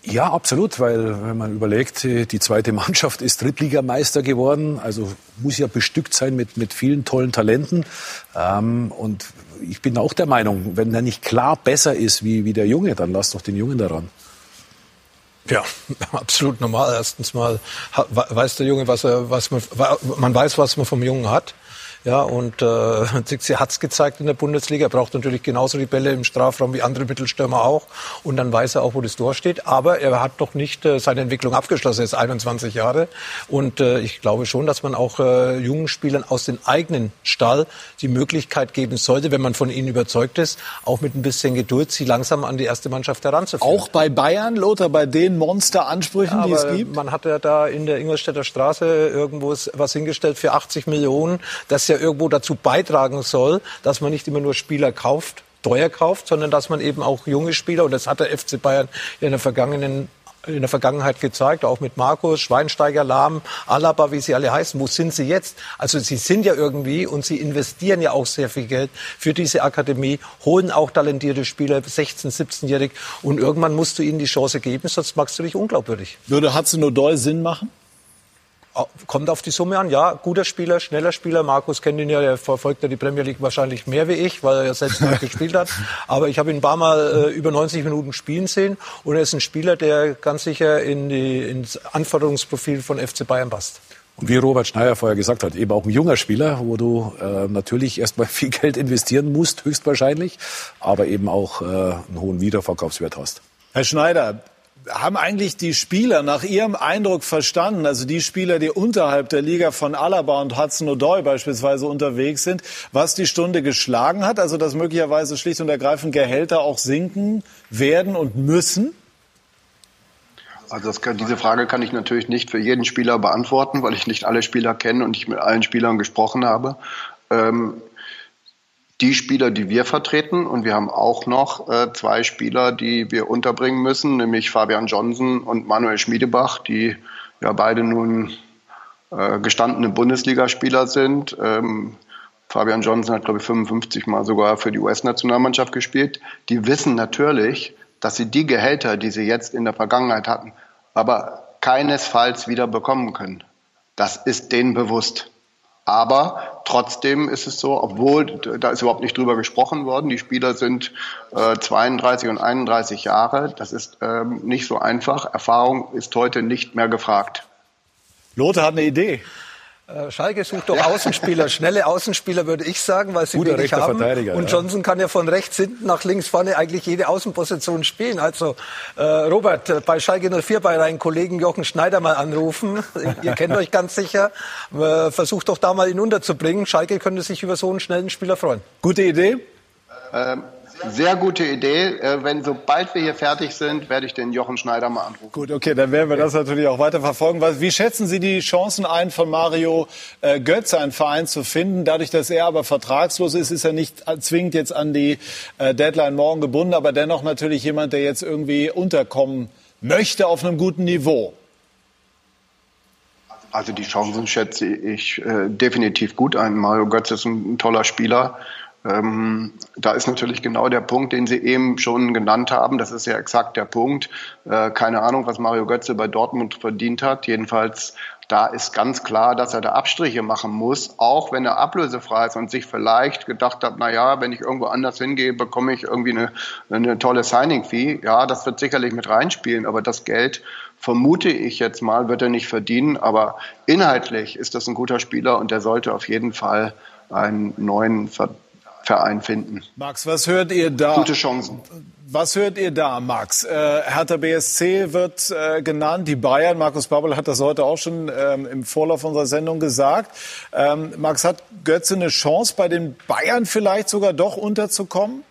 Ja, absolut, weil wenn man überlegt, die zweite Mannschaft ist Drittligameister geworden, also muss ja bestückt sein mit, mit vielen tollen Talenten. Ähm, und ich bin auch der Meinung, wenn er nicht klar besser ist wie, wie der Junge, dann lass doch den Jungen daran. Ja, absolut normal. Erstens mal weiß der Junge, was er, was man, man weiß, was man vom Jungen hat. Ja, und äh, sie hat's gezeigt in der Bundesliga. Er braucht natürlich genauso die Bälle im Strafraum wie andere Mittelstürmer auch. Und dann weiß er auch, wo das Tor steht. Aber er hat doch nicht äh, seine Entwicklung abgeschlossen. Er ist 21 Jahre. Und äh, ich glaube schon, dass man auch äh, jungen Spielern aus dem eigenen Stall die Möglichkeit geben sollte, wenn man von ihnen überzeugt ist, auch mit ein bisschen Geduld sie langsam an die erste Mannschaft heranzuführen. Auch bei Bayern, Lothar, bei den Monsteransprüchen, ja, die es gibt? Man hat ja da in der Ingolstädter Straße irgendwo was hingestellt für 80 Millionen. Das ja irgendwo dazu beitragen soll, dass man nicht immer nur Spieler kauft, teuer kauft, sondern dass man eben auch junge Spieler, und das hat der FC Bayern in der vergangenen in der Vergangenheit gezeigt, auch mit Markus, Schweinsteiger, Lahm, Alaba, wie sie alle heißen. Wo sind sie jetzt? Also sie sind ja irgendwie und sie investieren ja auch sehr viel Geld für diese Akademie, holen auch talentierte Spieler, 16, 17-jährig und irgendwann musst du ihnen die Chance geben, sonst machst du dich unglaubwürdig. Würde Hudson-Odoi Sinn machen? Kommt auf die Summe an, ja. Guter Spieler, schneller Spieler. Markus kennt ihn ja, der verfolgt ja die Premier League wahrscheinlich mehr wie ich, weil er ja selbst mal gespielt hat. Aber ich habe ihn ein paar Mal äh, über 90 Minuten spielen sehen und er ist ein Spieler, der ganz sicher in die, ins Anforderungsprofil von FC Bayern passt. Und wie Robert Schneier vorher gesagt hat, eben auch ein junger Spieler, wo du äh, natürlich erstmal viel Geld investieren musst, höchstwahrscheinlich, aber eben auch äh, einen hohen Wiederverkaufswert hast. Herr Schneider, haben eigentlich die Spieler nach ihrem Eindruck verstanden, also die Spieler, die unterhalb der Liga von Alaba und Hudson-Odoi beispielsweise unterwegs sind, was die Stunde geschlagen hat, also dass möglicherweise schlicht und ergreifend Gehälter auch sinken werden und müssen? Also kann, diese Frage kann ich natürlich nicht für jeden Spieler beantworten, weil ich nicht alle Spieler kenne und ich mit allen Spielern gesprochen habe. Ähm, die Spieler, die wir vertreten. Und wir haben auch noch äh, zwei Spieler, die wir unterbringen müssen, nämlich Fabian Johnson und Manuel Schmiedebach, die ja beide nun äh, gestandene Bundesligaspieler sind. Ähm, Fabian Johnson hat, glaube ich, 55 Mal sogar für die US-Nationalmannschaft gespielt. Die wissen natürlich, dass sie die Gehälter, die sie jetzt in der Vergangenheit hatten, aber keinesfalls wieder bekommen können. Das ist denen bewusst. Aber trotzdem ist es so, obwohl da ist überhaupt nicht drüber gesprochen worden, die Spieler sind äh, 32 und 31 Jahre, das ist ähm, nicht so einfach. Erfahrung ist heute nicht mehr gefragt. Lothar hat eine Idee. Äh, Schalke sucht doch Außenspieler, schnelle Außenspieler würde ich sagen, weil sie Guter wenig haben. Und Johnson kann ja von rechts hinten nach links vorne eigentlich jede Außenposition spielen. Also äh, Robert, äh, bei Schalke 04 bei deinen Kollegen Jochen Schneider mal anrufen. Ihr kennt euch ganz sicher. Äh, versucht doch da mal ihn unterzubringen. Schalke könnte sich über so einen schnellen Spieler freuen. Gute Idee. Ähm, sehr gute Idee. Äh, wenn sobald wir hier fertig sind, werde ich den Jochen Schneider mal anrufen. Gut, okay, dann werden wir das natürlich auch weiter verfolgen. Wie schätzen Sie die Chancen ein, von Mario äh, Götze einen Verein zu finden? Dadurch, dass er aber vertragslos ist, ist er nicht zwingend jetzt an die äh, Deadline morgen gebunden, aber dennoch natürlich jemand, der jetzt irgendwie unterkommen möchte auf einem guten Niveau. Also die Chancen schätze ich äh, definitiv gut ein. Mario Götze ist ein, ein toller Spieler. Ähm, da ist natürlich genau der Punkt, den Sie eben schon genannt haben. Das ist ja exakt der Punkt. Äh, keine Ahnung, was Mario Götze bei Dortmund verdient hat. Jedenfalls, da ist ganz klar, dass er da Abstriche machen muss, auch wenn er ablösefrei ist und sich vielleicht gedacht hat, na ja, wenn ich irgendwo anders hingehe, bekomme ich irgendwie eine, eine tolle Signing-Fee. Ja, das wird sicherlich mit reinspielen, aber das Geld vermute ich jetzt mal, wird er nicht verdienen. Aber inhaltlich ist das ein guter Spieler und der sollte auf jeden Fall einen neuen Vertrag Verein finden. Max, was hört ihr da? Gute Chancen. Was hört ihr da, Max? Äh, Hertha BSC wird äh, genannt, die Bayern. Markus Babbel hat das heute auch schon ähm, im Vorlauf unserer Sendung gesagt. Ähm, Max, hat Götze eine Chance, bei den Bayern vielleicht sogar doch unterzukommen?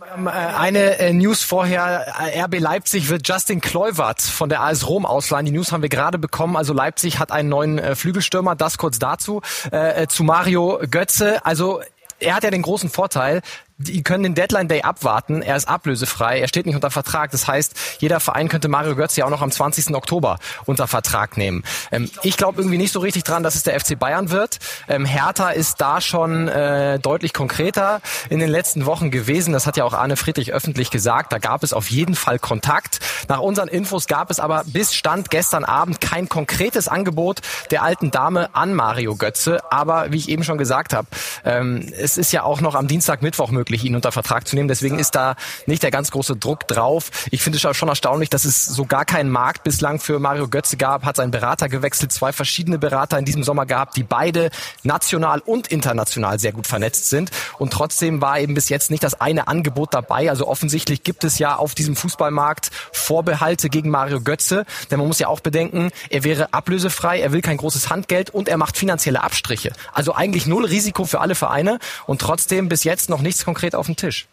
Ähm, äh, eine äh, News vorher, äh, RB Leipzig wird Justin Kluivert von der AS Rom ausleihen. Die News haben wir gerade bekommen. Also Leipzig hat einen neuen Flügelstürmer. Das kurz dazu. Äh, zu Mario Götze. Also er hat ja den großen Vorteil, die können den Deadline Day abwarten. Er ist ablösefrei. Er steht nicht unter Vertrag. Das heißt, jeder Verein könnte Mario Götze ja auch noch am 20. Oktober unter Vertrag nehmen. Ähm, ich glaube irgendwie nicht so richtig dran, dass es der FC Bayern wird. Ähm, Hertha ist da schon äh, deutlich konkreter in den letzten Wochen gewesen. Das hat ja auch Arne Friedrich öffentlich gesagt. Da gab es auf jeden Fall Kontakt. Nach unseren Infos gab es aber bis Stand gestern Abend kein konkretes Angebot der alten Dame an Mario Götze. Aber wie ich eben schon gesagt habe, ähm, es ist ja auch noch am Dienstag, Mittwoch möglich möglich, ihn unter Vertrag zu nehmen. Deswegen ist da nicht der ganz große Druck drauf. Ich finde es schon erstaunlich, dass es so gar keinen Markt bislang für Mario Götze gab, hat seinen Berater gewechselt, zwei verschiedene Berater in diesem Sommer gehabt, die beide national und international sehr gut vernetzt sind. Und trotzdem war eben bis jetzt nicht das eine Angebot dabei. Also offensichtlich gibt es ja auf diesem Fußballmarkt Vorbehalte gegen Mario Götze. Denn man muss ja auch bedenken, er wäre ablösefrei, er will kein großes Handgeld und er macht finanzielle Abstriche. Also eigentlich null Risiko für alle Vereine und trotzdem bis jetzt noch nichts konkret konkret auf den Tisch?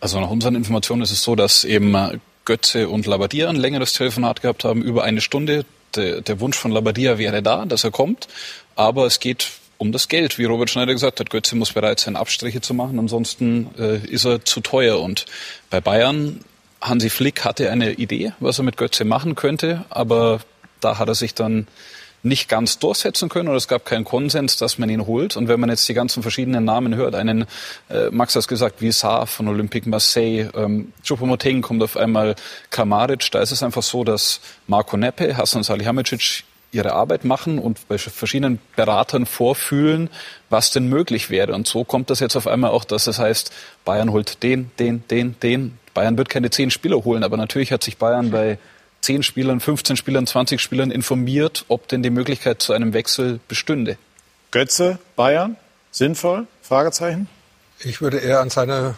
Also nach unseren Informationen ist es so, dass eben Götze und Labadia ein längeres Telefonat gehabt haben, über eine Stunde. Der, der Wunsch von Labadia wäre da, dass er kommt, aber es geht um das Geld, wie Robert Schneider gesagt hat. Götze muss bereit sein, Abstriche zu machen, ansonsten äh, ist er zu teuer. Und bei Bayern, Hansi Flick hatte eine Idee, was er mit Götze machen könnte, aber da hat er sich dann nicht ganz durchsetzen können oder es gab keinen Konsens, dass man ihn holt. Und wenn man jetzt die ganzen verschiedenen Namen hört, einen, äh, Max hat gesagt, wie Saar von Olympique Marseille, ähm, Choupo-Moting kommt auf einmal Kramaric, da ist es einfach so, dass Marco Neppe, Hassan Salihamidzic ihre Arbeit machen und bei verschiedenen Beratern vorfühlen, was denn möglich wäre. Und so kommt das jetzt auf einmal auch, dass es heißt, Bayern holt den, den, den, den. Bayern wird keine zehn Spieler holen, aber natürlich hat sich Bayern bei 10 Spielern, 15 Spielern, 20 Spielern informiert, ob denn die Möglichkeit zu einem Wechsel bestünde. Götze, Bayern, sinnvoll? Fragezeichen? Ich würde eher an seine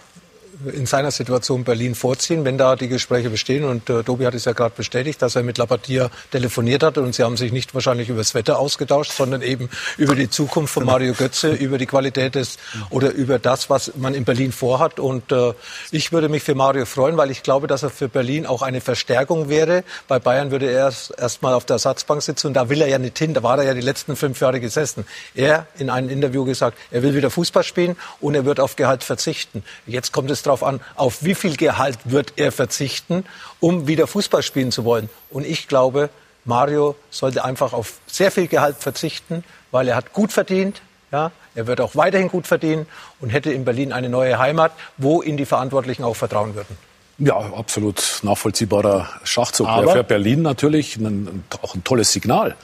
in seiner Situation Berlin vorziehen, wenn da die Gespräche bestehen. Und äh, Tobi hat es ja gerade bestätigt, dass er mit Labadia telefoniert hat und sie haben sich nicht wahrscheinlich über das Wetter ausgetauscht, sondern eben über die Zukunft von Mario Götze, über die Qualität des oder über das, was man in Berlin vorhat. Und äh, ich würde mich für Mario freuen, weil ich glaube, dass er für Berlin auch eine Verstärkung wäre. Bei Bayern würde er erst mal auf der Ersatzbank sitzen und da will er ja nicht hin. Da war er ja die letzten fünf Jahre gesessen. Er in einem Interview gesagt, er will wieder Fußball spielen und er wird auf Gehalt verzichten. Jetzt kommt es darauf an, auf wie viel Gehalt wird er verzichten, um wieder Fußball spielen zu wollen. Und ich glaube, Mario sollte einfach auf sehr viel Gehalt verzichten, weil er hat gut verdient. Ja, er wird auch weiterhin gut verdienen und hätte in Berlin eine neue Heimat, wo ihm die Verantwortlichen auch vertrauen würden. Ja, absolut nachvollziehbarer Schachzug. Aber für Berlin natürlich ein, auch ein tolles Signal.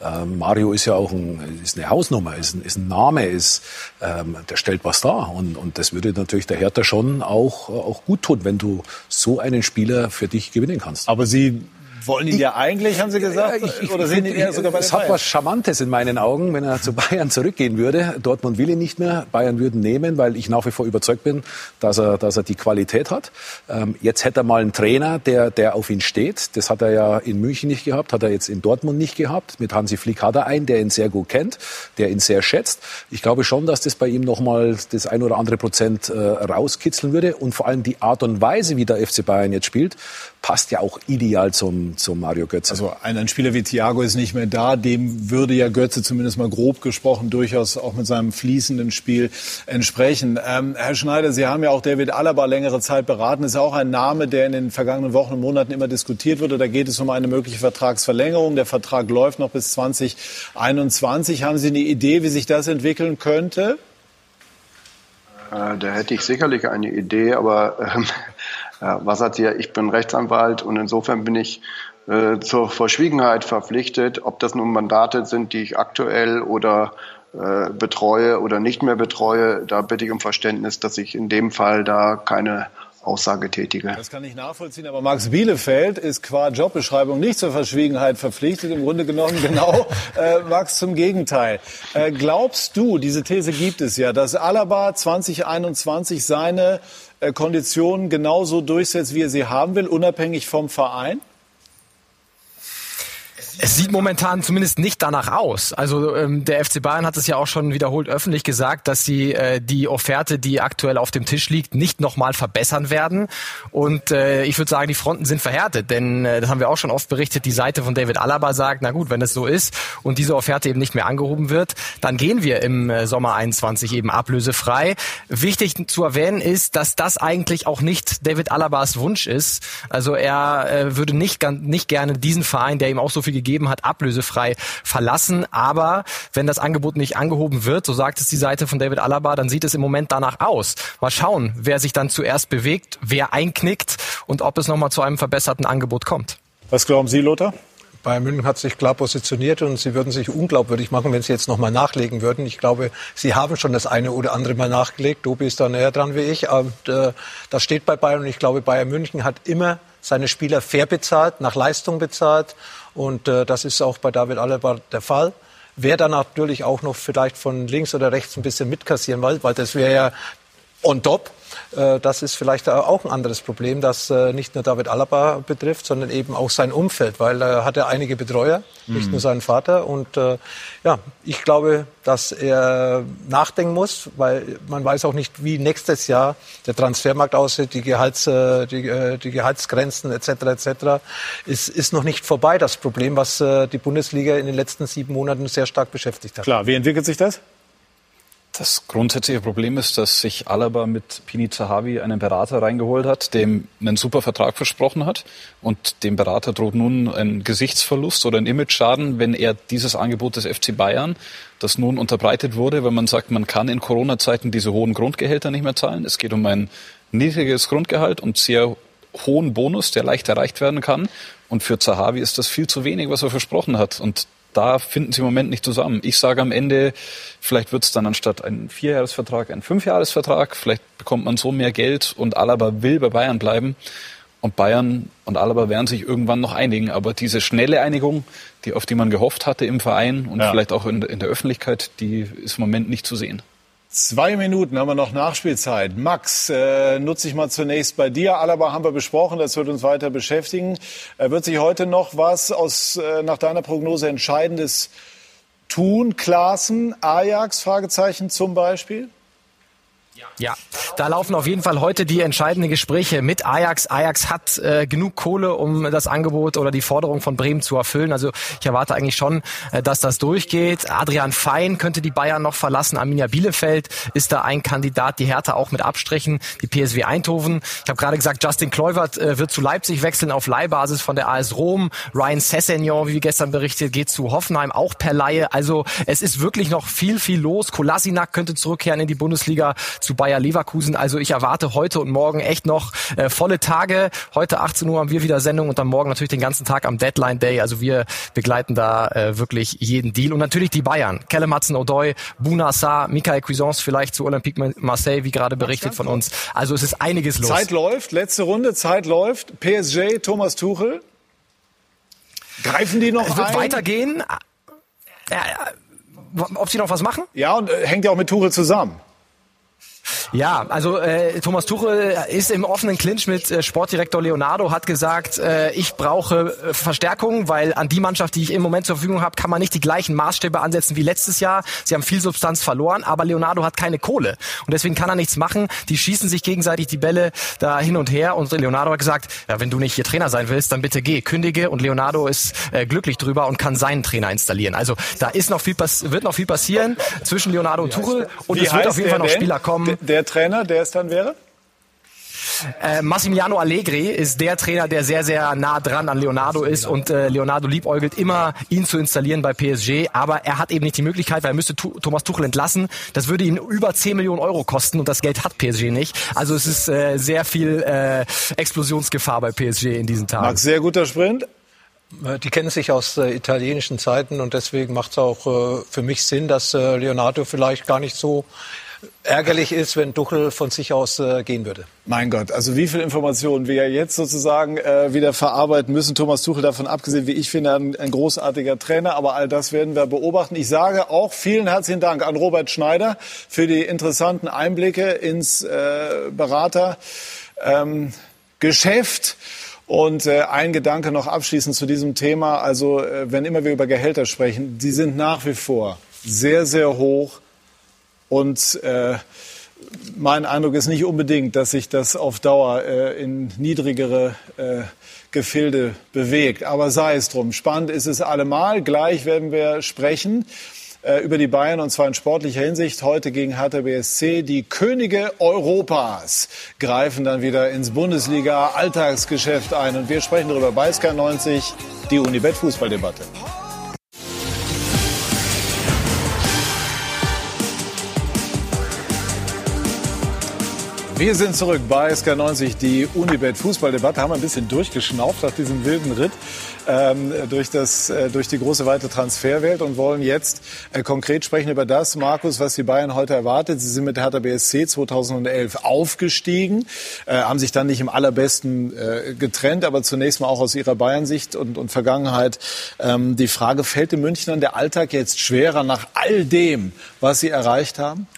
Ähm, Mario ist ja auch ein, ist eine Hausnummer, ist ein, ist ein Name, ist, ähm, der stellt was dar. Und, und das würde natürlich der Hertha schon auch, auch gut tun, wenn du so einen Spieler für dich gewinnen kannst. Aber Sie wollen ihn ja eigentlich, haben Sie gesagt? Ich, ich, oder sehen ihn eher sogar bei Es hat was Charmantes in meinen Augen, wenn er zu Bayern zurückgehen würde. Dortmund will ihn nicht mehr. Bayern würden nehmen, weil ich nach wie vor überzeugt bin, dass er, dass er die Qualität hat. Ähm, jetzt hätte er mal einen Trainer, der, der auf ihn steht. Das hat er ja in München nicht gehabt, hat er jetzt in Dortmund nicht gehabt. Mit Hansi Flick hat er einen, der ihn sehr gut kennt, der ihn sehr schätzt. Ich glaube schon, dass das bei ihm nochmal das ein oder andere Prozent äh, rauskitzeln würde. Und vor allem die Art und Weise, wie der FC Bayern jetzt spielt, passt ja auch ideal zum, zum Mario Götze. Also ein, ein Spieler wie Thiago ist nicht mehr da, dem würde ja Götze zumindest mal grob gesprochen durchaus auch mit seinem fließenden Spiel entsprechen. Ähm, Herr Schneider, Sie haben ja auch David Alaba längere Zeit beraten. Das ist auch ein Name, der in den vergangenen Wochen und Monaten immer diskutiert wurde. Da geht es um eine mögliche Vertragsverlängerung. Der Vertrag läuft noch bis 2021. Haben Sie eine Idee, wie sich das entwickeln könnte? Äh, da hätte ich sicherlich eine Idee, aber ähm, ja, was hat hier? Ich bin Rechtsanwalt und insofern bin ich äh, zur Verschwiegenheit verpflichtet, ob das nun Mandate sind, die ich aktuell oder äh, betreue oder nicht mehr betreue. Da bitte ich um Verständnis, dass ich in dem Fall da keine Aussage tätige. Das kann ich nachvollziehen, aber Max Bielefeld ist qua Jobbeschreibung nicht zur Verschwiegenheit verpflichtet. Im Grunde genommen genau äh, Max zum Gegenteil. Äh, glaubst du, diese These gibt es ja, dass Alaba 2021 seine Konditionen genauso durchsetzt, wie er sie haben will, unabhängig vom Verein? Es sieht momentan zumindest nicht danach aus. Also ähm, der FC Bayern hat es ja auch schon wiederholt öffentlich gesagt, dass sie äh, die Offerte, die aktuell auf dem Tisch liegt, nicht nochmal verbessern werden. Und äh, ich würde sagen, die Fronten sind verhärtet, denn äh, das haben wir auch schon oft berichtet. Die Seite von David Alaba sagt, na gut, wenn es so ist und diese Offerte eben nicht mehr angehoben wird, dann gehen wir im äh, Sommer 21 eben ablösefrei. Wichtig zu erwähnen ist, dass das eigentlich auch nicht David Alabas Wunsch ist. Also er äh, würde nicht, nicht gerne diesen Verein, der ihm auch so viel gegeben gegeben hat, ablösefrei verlassen. Aber wenn das Angebot nicht angehoben wird, so sagt es die Seite von David Alaba, dann sieht es im Moment danach aus. Mal schauen, wer sich dann zuerst bewegt, wer einknickt und ob es nochmal zu einem verbesserten Angebot kommt. Was glauben Sie, Lothar? Bayern München hat sich klar positioniert und sie würden sich unglaubwürdig machen, wenn sie jetzt nochmal nachlegen würden. Ich glaube, sie haben schon das eine oder andere Mal nachgelegt. Dobi ist da näher dran wie ich. Und, äh, das steht bei Bayern und ich glaube, Bayern München hat immer seine Spieler fair bezahlt, nach Leistung bezahlt und äh, das ist auch bei David Alaba der Fall. Wer dann natürlich auch noch vielleicht von links oder rechts ein bisschen mitkassieren will, weil das wäre ja on top. Äh, das ist vielleicht auch ein anderes Problem, das äh, nicht nur David Alaba betrifft, sondern eben auch sein Umfeld, weil er hat ja einige Betreuer, nicht mhm. nur seinen Vater. Und äh, ja, ich glaube, dass er nachdenken muss, weil man weiß auch nicht, wie nächstes Jahr der Transfermarkt aussieht, die, Gehalts, die, die Gehaltsgrenzen etc. etc. Ist, ist noch nicht vorbei, das Problem, was die Bundesliga in den letzten sieben Monaten sehr stark beschäftigt hat. Klar, wie entwickelt sich das? Das grundsätzliche Problem ist, dass sich Alaba mit Pini Zahavi einen Berater reingeholt hat, dem einen super Vertrag versprochen hat. Und dem Berater droht nun ein Gesichtsverlust oder ein Imageschaden, wenn er dieses Angebot des FC Bayern, das nun unterbreitet wurde, weil man sagt, man kann in Corona-Zeiten diese hohen Grundgehälter nicht mehr zahlen. Es geht um ein niedriges Grundgehalt und sehr hohen Bonus, der leicht erreicht werden kann. Und für Zahavi ist das viel zu wenig, was er versprochen hat. Und da finden sie im Moment nicht zusammen. Ich sage am Ende, vielleicht wird es dann anstatt ein Vierjahresvertrag ein Fünfjahresvertrag. Vielleicht bekommt man so mehr Geld und Alaba will bei Bayern bleiben. Und Bayern und Alaba werden sich irgendwann noch einigen. Aber diese schnelle Einigung, die, auf die man gehofft hatte im Verein und ja. vielleicht auch in, in der Öffentlichkeit, die ist im Moment nicht zu sehen. Zwei Minuten haben wir noch Nachspielzeit. Max, äh, nutze ich mal zunächst bei dir. Alaba haben wir besprochen, das wird uns weiter beschäftigen. Äh, wird sich heute noch was aus äh, nach deiner Prognose Entscheidendes tun? Klaassen, Ajax, Fragezeichen zum Beispiel? Ja, da laufen auf jeden Fall heute die entscheidenden Gespräche mit Ajax. Ajax hat äh, genug Kohle, um das Angebot oder die Forderung von Bremen zu erfüllen. Also ich erwarte eigentlich schon, äh, dass das durchgeht. Adrian Fein könnte die Bayern noch verlassen. Arminia Bielefeld ist da ein Kandidat. Die Hertha auch mit Abstrichen. Die PSW Eindhoven. Ich habe gerade gesagt, Justin Kluivert äh, wird zu Leipzig wechseln auf Leihbasis von der AS Rom. Ryan Sessegnon, wie gestern berichtet, geht zu Hoffenheim auch per Laie. Also es ist wirklich noch viel, viel los. Kolasinac könnte zurückkehren in die Bundesliga zu Bayer Leverkusen. Also ich erwarte heute und morgen echt noch äh, volle Tage. Heute 18 Uhr haben wir wieder Sendung und dann morgen natürlich den ganzen Tag am Deadline Day. Also wir begleiten da äh, wirklich jeden Deal. Und natürlich die Bayern. Kelle Hudson-Odoi, Buna Sarr, Michael Cuisance vielleicht zu Olympique Marseille, wie gerade berichtet von uns. Also es ist einiges los. Zeit läuft, letzte Runde, Zeit läuft. PSG, Thomas Tuchel. Greifen die noch Es wird ein? weitergehen. Ja, ob sie noch was machen? Ja, und äh, hängt ja auch mit Tuchel zusammen. Ja, also äh, Thomas Tuchel ist im offenen Clinch mit äh, Sportdirektor Leonardo, hat gesagt, äh, ich brauche äh, Verstärkung, weil an die Mannschaft, die ich im Moment zur Verfügung habe, kann man nicht die gleichen Maßstäbe ansetzen wie letztes Jahr. Sie haben viel Substanz verloren, aber Leonardo hat keine Kohle. Und deswegen kann er nichts machen. Die schießen sich gegenseitig die Bälle da hin und her. Und Leonardo hat gesagt, ja, wenn du nicht hier Trainer sein willst, dann bitte geh, kündige. Und Leonardo ist äh, glücklich drüber und kann seinen Trainer installieren. Also da ist noch viel wird noch viel passieren zwischen Leonardo und Tuchel. und es wird auf jeden Fall noch Spieler kommen der Trainer, der es dann wäre? Äh, Massimiliano Allegri ist der Trainer, der sehr, sehr nah dran an Leonardo ist und äh, Leonardo liebäugelt immer, ihn zu installieren bei PSG, aber er hat eben nicht die Möglichkeit, weil er müsste tu Thomas Tuchel entlassen. Das würde ihn über 10 Millionen Euro kosten und das Geld hat PSG nicht. Also es ist äh, sehr viel äh, Explosionsgefahr bei PSG in diesen Tagen. Max, sehr guter Sprint. Äh, die kennen sich aus äh, italienischen Zeiten und deswegen macht es auch äh, für mich Sinn, dass äh, Leonardo vielleicht gar nicht so ärgerlich ist, wenn Duchel von sich aus äh, gehen würde. Mein Gott, also wie viel Informationen wir jetzt sozusagen äh, wieder verarbeiten müssen. Thomas Tuchel davon abgesehen, wie ich finde, ein, ein, großartiger Trainer. Aber all das werden wir beobachten. Ich sage auch vielen herzlichen Dank an Robert Schneider für die interessanten Einblicke ins äh, Beratergeschäft. Ähm, Und äh, ein Gedanke noch abschließend zu diesem Thema. Also äh, wenn immer wir über Gehälter sprechen, die sind nach wie vor sehr, sehr hoch. Und äh, mein Eindruck ist nicht unbedingt, dass sich das auf Dauer äh, in niedrigere äh, Gefilde bewegt. Aber sei es drum. Spannend ist es allemal. Gleich werden wir sprechen äh, über die Bayern und zwar in sportlicher Hinsicht. Heute gegen Hertha BSC. Die Könige Europas greifen dann wieder ins Bundesliga-Alltagsgeschäft ein. Und wir sprechen darüber bei Sky 90, die Unibet-Fußballdebatte. Wir sind zurück bei SK90, die Unibet Fußballdebatte. Haben ein bisschen durchgeschnauft nach diesem wilden Ritt ähm, durch, das, äh, durch die große weite Transferwelt und wollen jetzt äh, konkret sprechen über das, Markus, was die Bayern heute erwartet. Sie sind mit Hertha BSC 2011 aufgestiegen, äh, haben sich dann nicht im allerbesten äh, getrennt, aber zunächst mal auch aus ihrer Bayern-Sicht und, und Vergangenheit ähm, die Frage, fällt den Münchnern der Alltag jetzt schwerer nach all dem, was sie erreicht haben?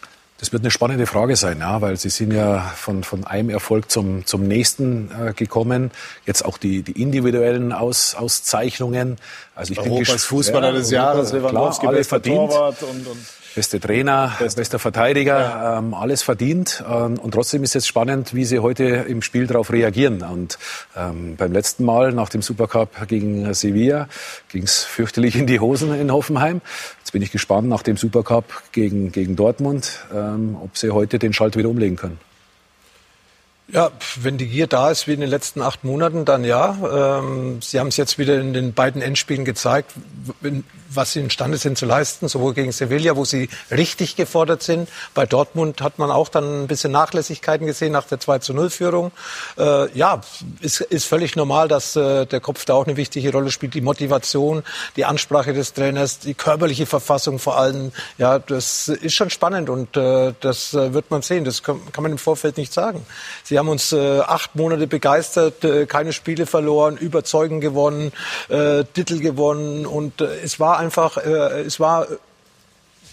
Das wird eine spannende Frage sein, ja, weil Sie sind ja von, von einem Erfolg zum, zum nächsten äh, gekommen. Jetzt auch die, die individuellen Aus, Auszeichnungen. Also ich Europas bin Fußballer ja, des Jahres, Lewandowski, klar, bester Torwart und, und beste Trainer, beste. bester Verteidiger, ja. ähm, alles verdient. Ähm, und trotzdem ist es spannend, wie sie heute im Spiel darauf reagieren. Und ähm, beim letzten Mal nach dem Supercup gegen Sevilla ging es fürchterlich in die Hosen in Hoffenheim. Jetzt bin ich gespannt nach dem Supercup gegen, gegen Dortmund, ähm, ob sie heute den Schalt wieder umlegen können. Ja, wenn die Gier da ist wie in den letzten acht Monaten, dann ja. Ähm, sie haben es jetzt wieder in den beiden Endspielen gezeigt, was sie imstande sind zu leisten, sowohl gegen Sevilla, wo sie richtig gefordert sind. Bei Dortmund hat man auch dann ein bisschen Nachlässigkeiten gesehen nach der 2 zu 0 Führung. Äh, ja, ist, ist völlig normal, dass äh, der Kopf da auch eine wichtige Rolle spielt. Die Motivation, die Ansprache des Trainers, die körperliche Verfassung vor allem. Ja, das ist schon spannend und äh, das äh, wird man sehen. Das kann, kann, man im Vorfeld nicht sagen. Sie haben uns äh, acht Monate begeistert, äh, keine Spiele verloren, überzeugend gewonnen, Titel gewonnen und es war einfach, äh, es war,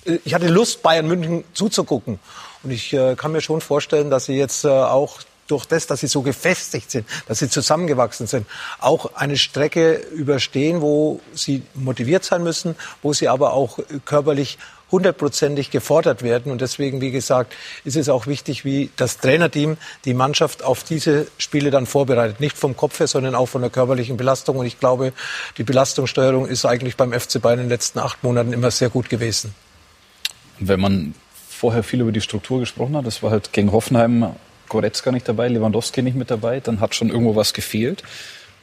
äh, ich hatte Lust, Bayern München zuzugucken. Und ich äh, kann mir schon vorstellen, dass sie jetzt äh, auch durch das, dass sie so gefestigt sind, dass sie zusammengewachsen sind, auch eine Strecke überstehen, wo sie motiviert sein müssen, wo sie aber auch körperlich hundertprozentig gefordert werden. Und deswegen, wie gesagt, ist es auch wichtig, wie das Trainerteam die Mannschaft auf diese Spiele dann vorbereitet. Nicht vom Kopf her, sondern auch von der körperlichen Belastung. Und ich glaube, die Belastungssteuerung ist eigentlich beim FC Bayern in den letzten acht Monaten immer sehr gut gewesen. Wenn man vorher viel über die Struktur gesprochen hat, das war halt gegen Hoffenheim Goretzka nicht dabei, Lewandowski nicht mit dabei, dann hat schon irgendwo was gefehlt.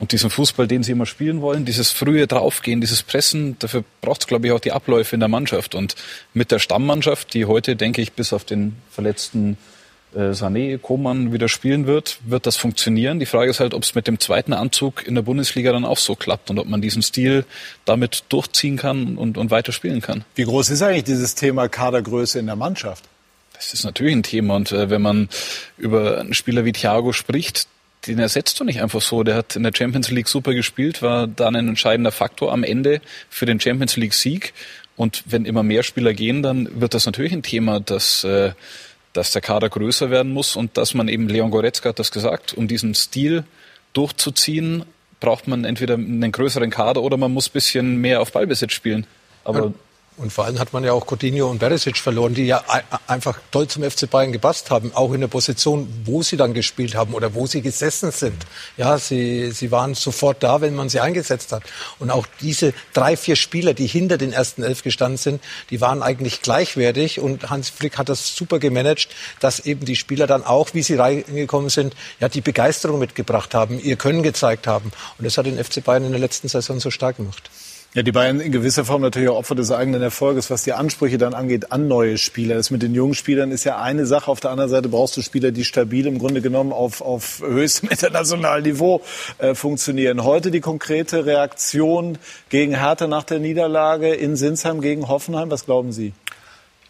Und diesen Fußball, den sie immer spielen wollen, dieses frühe Draufgehen, dieses Pressen, dafür braucht es, glaube ich, auch die Abläufe in der Mannschaft. Und mit der Stammmannschaft, die heute, denke ich, bis auf den verletzten äh, Sané, Koman wieder spielen wird, wird das funktionieren. Die Frage ist halt, ob es mit dem zweiten Anzug in der Bundesliga dann auch so klappt und ob man diesen Stil damit durchziehen kann und, und weiter spielen kann. Wie groß ist eigentlich dieses Thema Kadergröße in der Mannschaft? Das ist natürlich ein Thema. Und äh, wenn man über einen Spieler wie Thiago spricht, den ersetzt du nicht einfach so. Der hat in der Champions League super gespielt, war dann ein entscheidender Faktor am Ende für den Champions League Sieg. Und wenn immer mehr Spieler gehen, dann wird das natürlich ein Thema, dass, äh, dass der Kader größer werden muss und dass man eben, Leon Goretzka hat das gesagt, um diesen Stil durchzuziehen, braucht man entweder einen größeren Kader oder man muss bisschen mehr auf Ballbesitz spielen. Aber und vor allem hat man ja auch Coutinho und Beresic verloren, die ja einfach toll zum FC Bayern gepasst haben, auch in der Position, wo sie dann gespielt haben oder wo sie gesessen sind. Ja, sie, sie waren sofort da, wenn man sie eingesetzt hat. Und auch diese drei, vier Spieler, die hinter den ersten elf gestanden sind, die waren eigentlich gleichwertig. Und Hans Flick hat das super gemanagt, dass eben die Spieler dann auch, wie sie reingekommen sind, ja, die Begeisterung mitgebracht haben, ihr Können gezeigt haben. Und das hat den FC Bayern in der letzten Saison so stark gemacht. Ja, die Bayern in gewisser Form natürlich auch Opfer des eigenen Erfolges, was die Ansprüche dann angeht an neue Spieler. Das mit den jungen Spielern ist ja eine Sache. Auf der anderen Seite brauchst du Spieler, die stabil im Grunde genommen auf, auf höchstem internationalen Niveau äh, funktionieren. Heute die konkrete Reaktion gegen Hertha nach der Niederlage in Sinsheim gegen Hoffenheim. Was glauben Sie?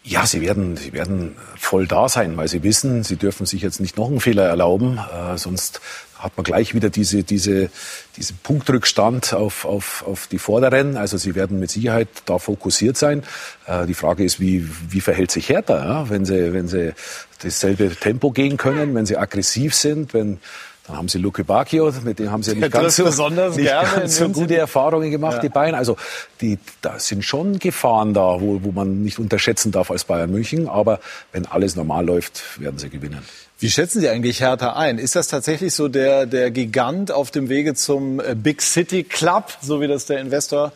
Ja, sie werden, sie werden voll da sein, weil sie wissen, sie dürfen sich jetzt nicht noch einen Fehler erlauben, äh, sonst hat man gleich wieder diese, diese, diesen Punktrückstand auf, auf, auf die Vorderen. Also sie werden mit Sicherheit da fokussiert sein. Äh, die Frage ist, wie, wie verhält sich Hertha, ja? wenn, sie, wenn sie dasselbe Tempo gehen können, wenn sie aggressiv sind, wenn Dann haben sie Luke Bacchio, mit dem haben sie nicht ganz, so, besonders nicht gerne ganz so gute Erfahrungen gemacht, ja. die Bayern. Also die, da sind schon Gefahren da, wo, wo man nicht unterschätzen darf als Bayern München. Aber wenn alles normal läuft, werden sie gewinnen. Wie schätzen Sie eigentlich Hertha ein? Ist das tatsächlich so der, der Gigant auf dem Wege zum äh, Big City Club, so wie das der Investor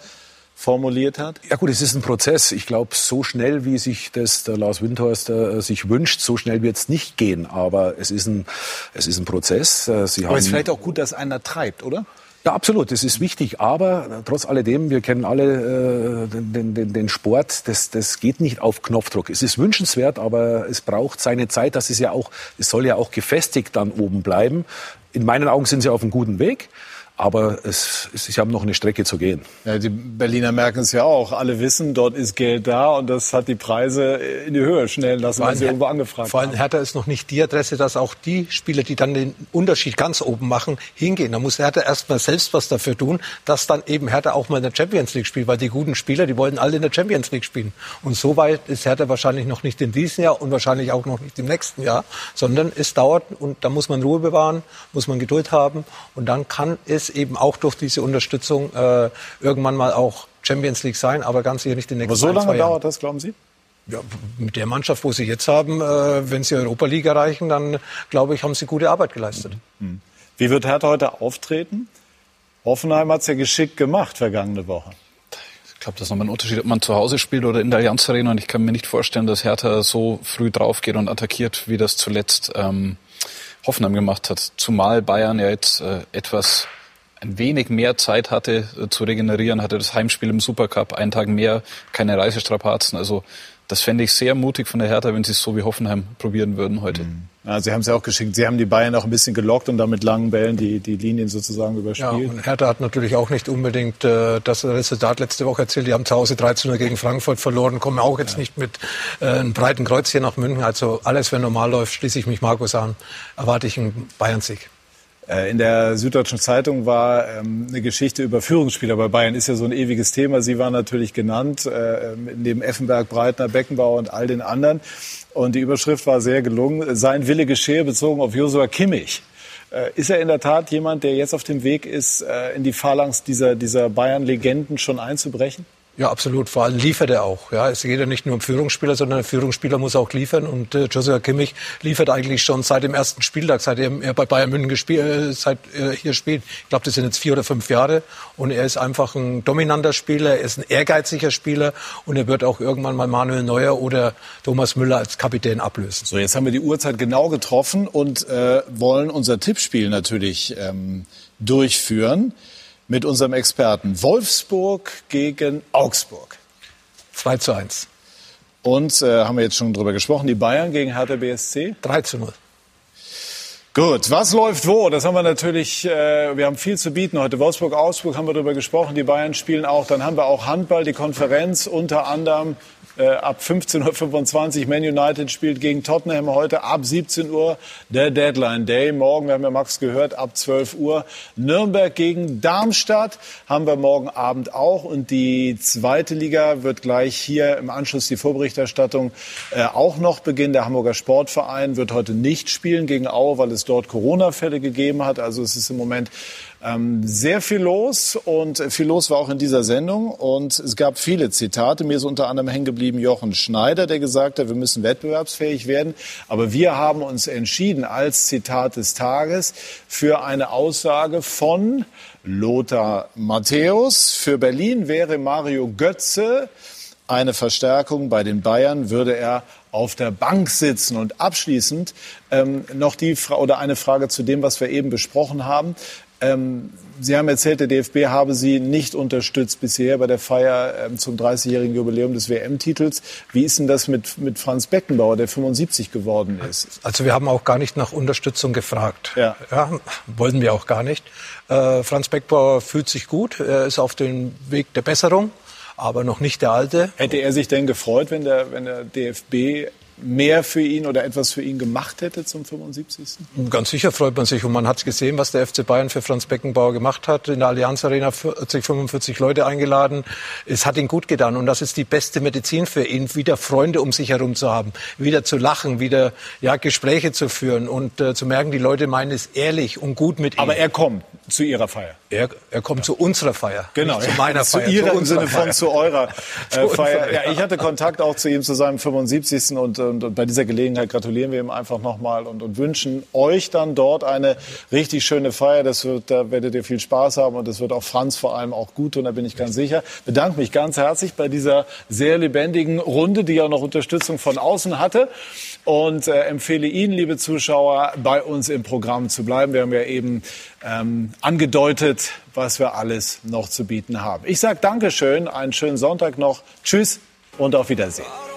formuliert hat? Ja gut, es ist ein Prozess. Ich glaube, so schnell, wie sich das der Lars Windhorst äh, sich wünscht, so schnell wird es nicht gehen. Aber es ist ein, es ist ein Prozess. Äh, Sie Aber es ist vielleicht auch gut, dass einer treibt, oder? Ja, absolut, das ist wichtig. Aber trotz alledem, wir kennen alle äh, den, den, den Sport, das, das geht nicht auf Knopfdruck. Es ist wünschenswert, aber es braucht seine Zeit. Das ist ja auch, es soll ja auch gefestigt dann oben bleiben. In meinen Augen sind sie auf einem guten Weg. Aber es, es, sie haben noch eine Strecke zu gehen. Ja, die Berliner merken es ja auch. Alle wissen, dort ist Geld da und das hat die Preise in die Höhe schnell lassen, weil sie irgendwo angefragt Vor allem Hertha ist noch nicht die Adresse, dass auch die Spieler, die dann den Unterschied ganz oben machen, hingehen. Da muss Hertha erst mal selbst was dafür tun, dass dann eben Hertha auch mal in der Champions League spielt, weil die guten Spieler, die wollen alle in der Champions League spielen. Und so weit ist Hertha wahrscheinlich noch nicht in diesem Jahr und wahrscheinlich auch noch nicht im nächsten Jahr, sondern es dauert und da muss man Ruhe bewahren, muss man Geduld haben und dann kann es eben auch durch die diese Unterstützung äh, irgendwann mal auch Champions League sein, aber ganz sicher nicht in den nächsten Aber so lange dauert das, glauben Sie? Ja, mit der Mannschaft, wo sie jetzt haben, äh, wenn sie Europa League erreichen, dann glaube ich, haben sie gute Arbeit geleistet. Mhm. Wie wird Hertha heute auftreten? Hoffenheim hat es ja geschickt gemacht vergangene Woche. Ich glaube, das ist nochmal ein Unterschied, ob man zu Hause spielt oder in der Allianz Arena. Und ich kann mir nicht vorstellen, dass Hertha so früh draufgeht und attackiert, wie das zuletzt ähm, Hoffenheim gemacht hat. Zumal Bayern ja jetzt äh, etwas ein wenig mehr Zeit hatte äh, zu regenerieren, hatte das Heimspiel im Supercup, einen Tag mehr, keine Reisestrapazen. Also das fände ich sehr mutig von der Hertha, wenn sie es so wie Hoffenheim probieren würden heute. Mhm. Ja, sie haben es ja auch geschickt. Sie haben die Bayern auch ein bisschen gelockt und dann mit langen Bällen die, die Linien sozusagen überspielt. Ja, und Hertha hat natürlich auch nicht unbedingt äh, das Resultat letzte Woche erzählt. Die haben zu Hause 13 gegen Frankfurt verloren, kommen auch jetzt ja. nicht mit äh, einem breiten Kreuz hier nach München. Also alles, wenn normal läuft, schließe ich mich Markus an, erwarte ich einen Bayern-Sieg. Äh, in der Süddeutschen Zeitung war ähm, eine Geschichte über Führungsspieler bei Bayern. Ist ja so ein ewiges Thema. Sie waren natürlich genannt, äh, neben Effenberg, Breitner, Beckenbauer und all den anderen. Und die Überschrift war sehr gelungen. Sein Wille geschehe bezogen auf Josua Kimmich. Äh, ist er in der Tat jemand, der jetzt auf dem Weg ist, in die Phalanx dieser, dieser Bayern-Legenden schon einzubrechen? Ja, absolut. Vor allem liefert er auch. Ja, es geht ja nicht nur um Führungsspieler, sondern der Führungsspieler muss auch liefern. Und äh, Joshua Kimmich liefert eigentlich schon seit dem ersten Spieltag, seit er bei Bayern München gespielt, äh, seit er hier spielt. Ich glaube, das sind jetzt vier oder fünf Jahre. Und er ist einfach ein dominanter Spieler, er ist ein ehrgeiziger Spieler und er wird auch irgendwann mal Manuel Neuer oder Thomas Müller als Kapitän ablösen. So, jetzt haben wir die Uhrzeit genau getroffen und äh, wollen unser Tippspiel natürlich ähm, durchführen mit unserem Experten. Wolfsburg gegen Augsburg. 2 zu 1. Und äh, haben wir jetzt schon drüber gesprochen, die Bayern gegen Hertha BSC? 3 zu 0. Gut, was läuft wo? Das haben wir natürlich, äh, wir haben viel zu bieten heute. Wolfsburg, Augsburg haben wir darüber gesprochen, die Bayern spielen auch. Dann haben wir auch Handball, die Konferenz unter anderem äh, ab 15.25 Uhr. Man United spielt gegen Tottenham heute ab 17 Uhr der Deadline Day. Morgen, wir haben ja Max gehört, ab 12 Uhr. Nürnberg gegen Darmstadt haben wir morgen Abend auch. Und die zweite Liga wird gleich hier im Anschluss die Vorberichterstattung äh, auch noch beginnen. Der Hamburger Sportverein wird heute nicht spielen gegen Aue, weil es dort Corona-Fälle gegeben hat. Also es ist im Moment ähm, sehr viel los und viel los war auch in dieser Sendung und es gab viele Zitate. Mir ist unter anderem hängen geblieben Jochen Schneider, der gesagt hat, wir müssen wettbewerbsfähig werden. Aber wir haben uns entschieden als Zitat des Tages für eine Aussage von Lothar Matthäus. Für Berlin wäre Mario Götze eine Verstärkung. Bei den Bayern würde er auf der Bank sitzen. Und abschließend ähm, noch die Fra oder eine Frage zu dem, was wir eben besprochen haben. Ähm, Sie haben erzählt, der DFB habe Sie nicht unterstützt bisher bei der Feier ähm, zum 30-jährigen Jubiläum des WM-Titels. Wie ist denn das mit, mit Franz Beckenbauer, der 75 geworden ist? Also wir haben auch gar nicht nach Unterstützung gefragt. Ja. ja wollten wir auch gar nicht. Äh, Franz Beckenbauer fühlt sich gut. Er ist auf dem Weg der Besserung, aber noch nicht der alte. Hätte er sich denn gefreut, wenn der, wenn der DFB mehr für ihn oder etwas für ihn gemacht hätte zum 75. Ganz sicher freut man sich und man hat gesehen, was der FC Bayern für Franz Beckenbauer gemacht hat. In der Allianz Arena 40, 45 Leute eingeladen. Es hat ihn gut getan und das ist die beste Medizin für ihn, wieder Freunde um sich herum zu haben, wieder zu lachen, wieder ja, Gespräche zu führen und äh, zu merken, die Leute meinen es ehrlich und gut mit ihm. Aber er kommt zu Ihrer Feier. Er, er kommt ja. zu unserer Feier. Genau. zu meiner Feier. Zu Ihrer zu im Sinne von Feier. zu eurer äh, Feier. Ja, ich hatte Kontakt auch zu ihm zu seinem 75. Und, und, und bei dieser Gelegenheit gratulieren wir ihm einfach nochmal und, und wünschen euch dann dort eine richtig schöne Feier. Das wird, da werdet ihr viel Spaß haben und das wird auch Franz vor allem auch gut tun, da bin ich ganz sicher. Bedanke mich ganz herzlich bei dieser sehr lebendigen Runde, die ja noch Unterstützung von außen hatte und äh, empfehle Ihnen, liebe Zuschauer, bei uns im Programm zu bleiben. Wir haben ja eben ähm, angedeutet, was wir alles noch zu bieten haben. Ich sage Dankeschön, einen schönen Sonntag noch. Tschüss und auf Wiedersehen.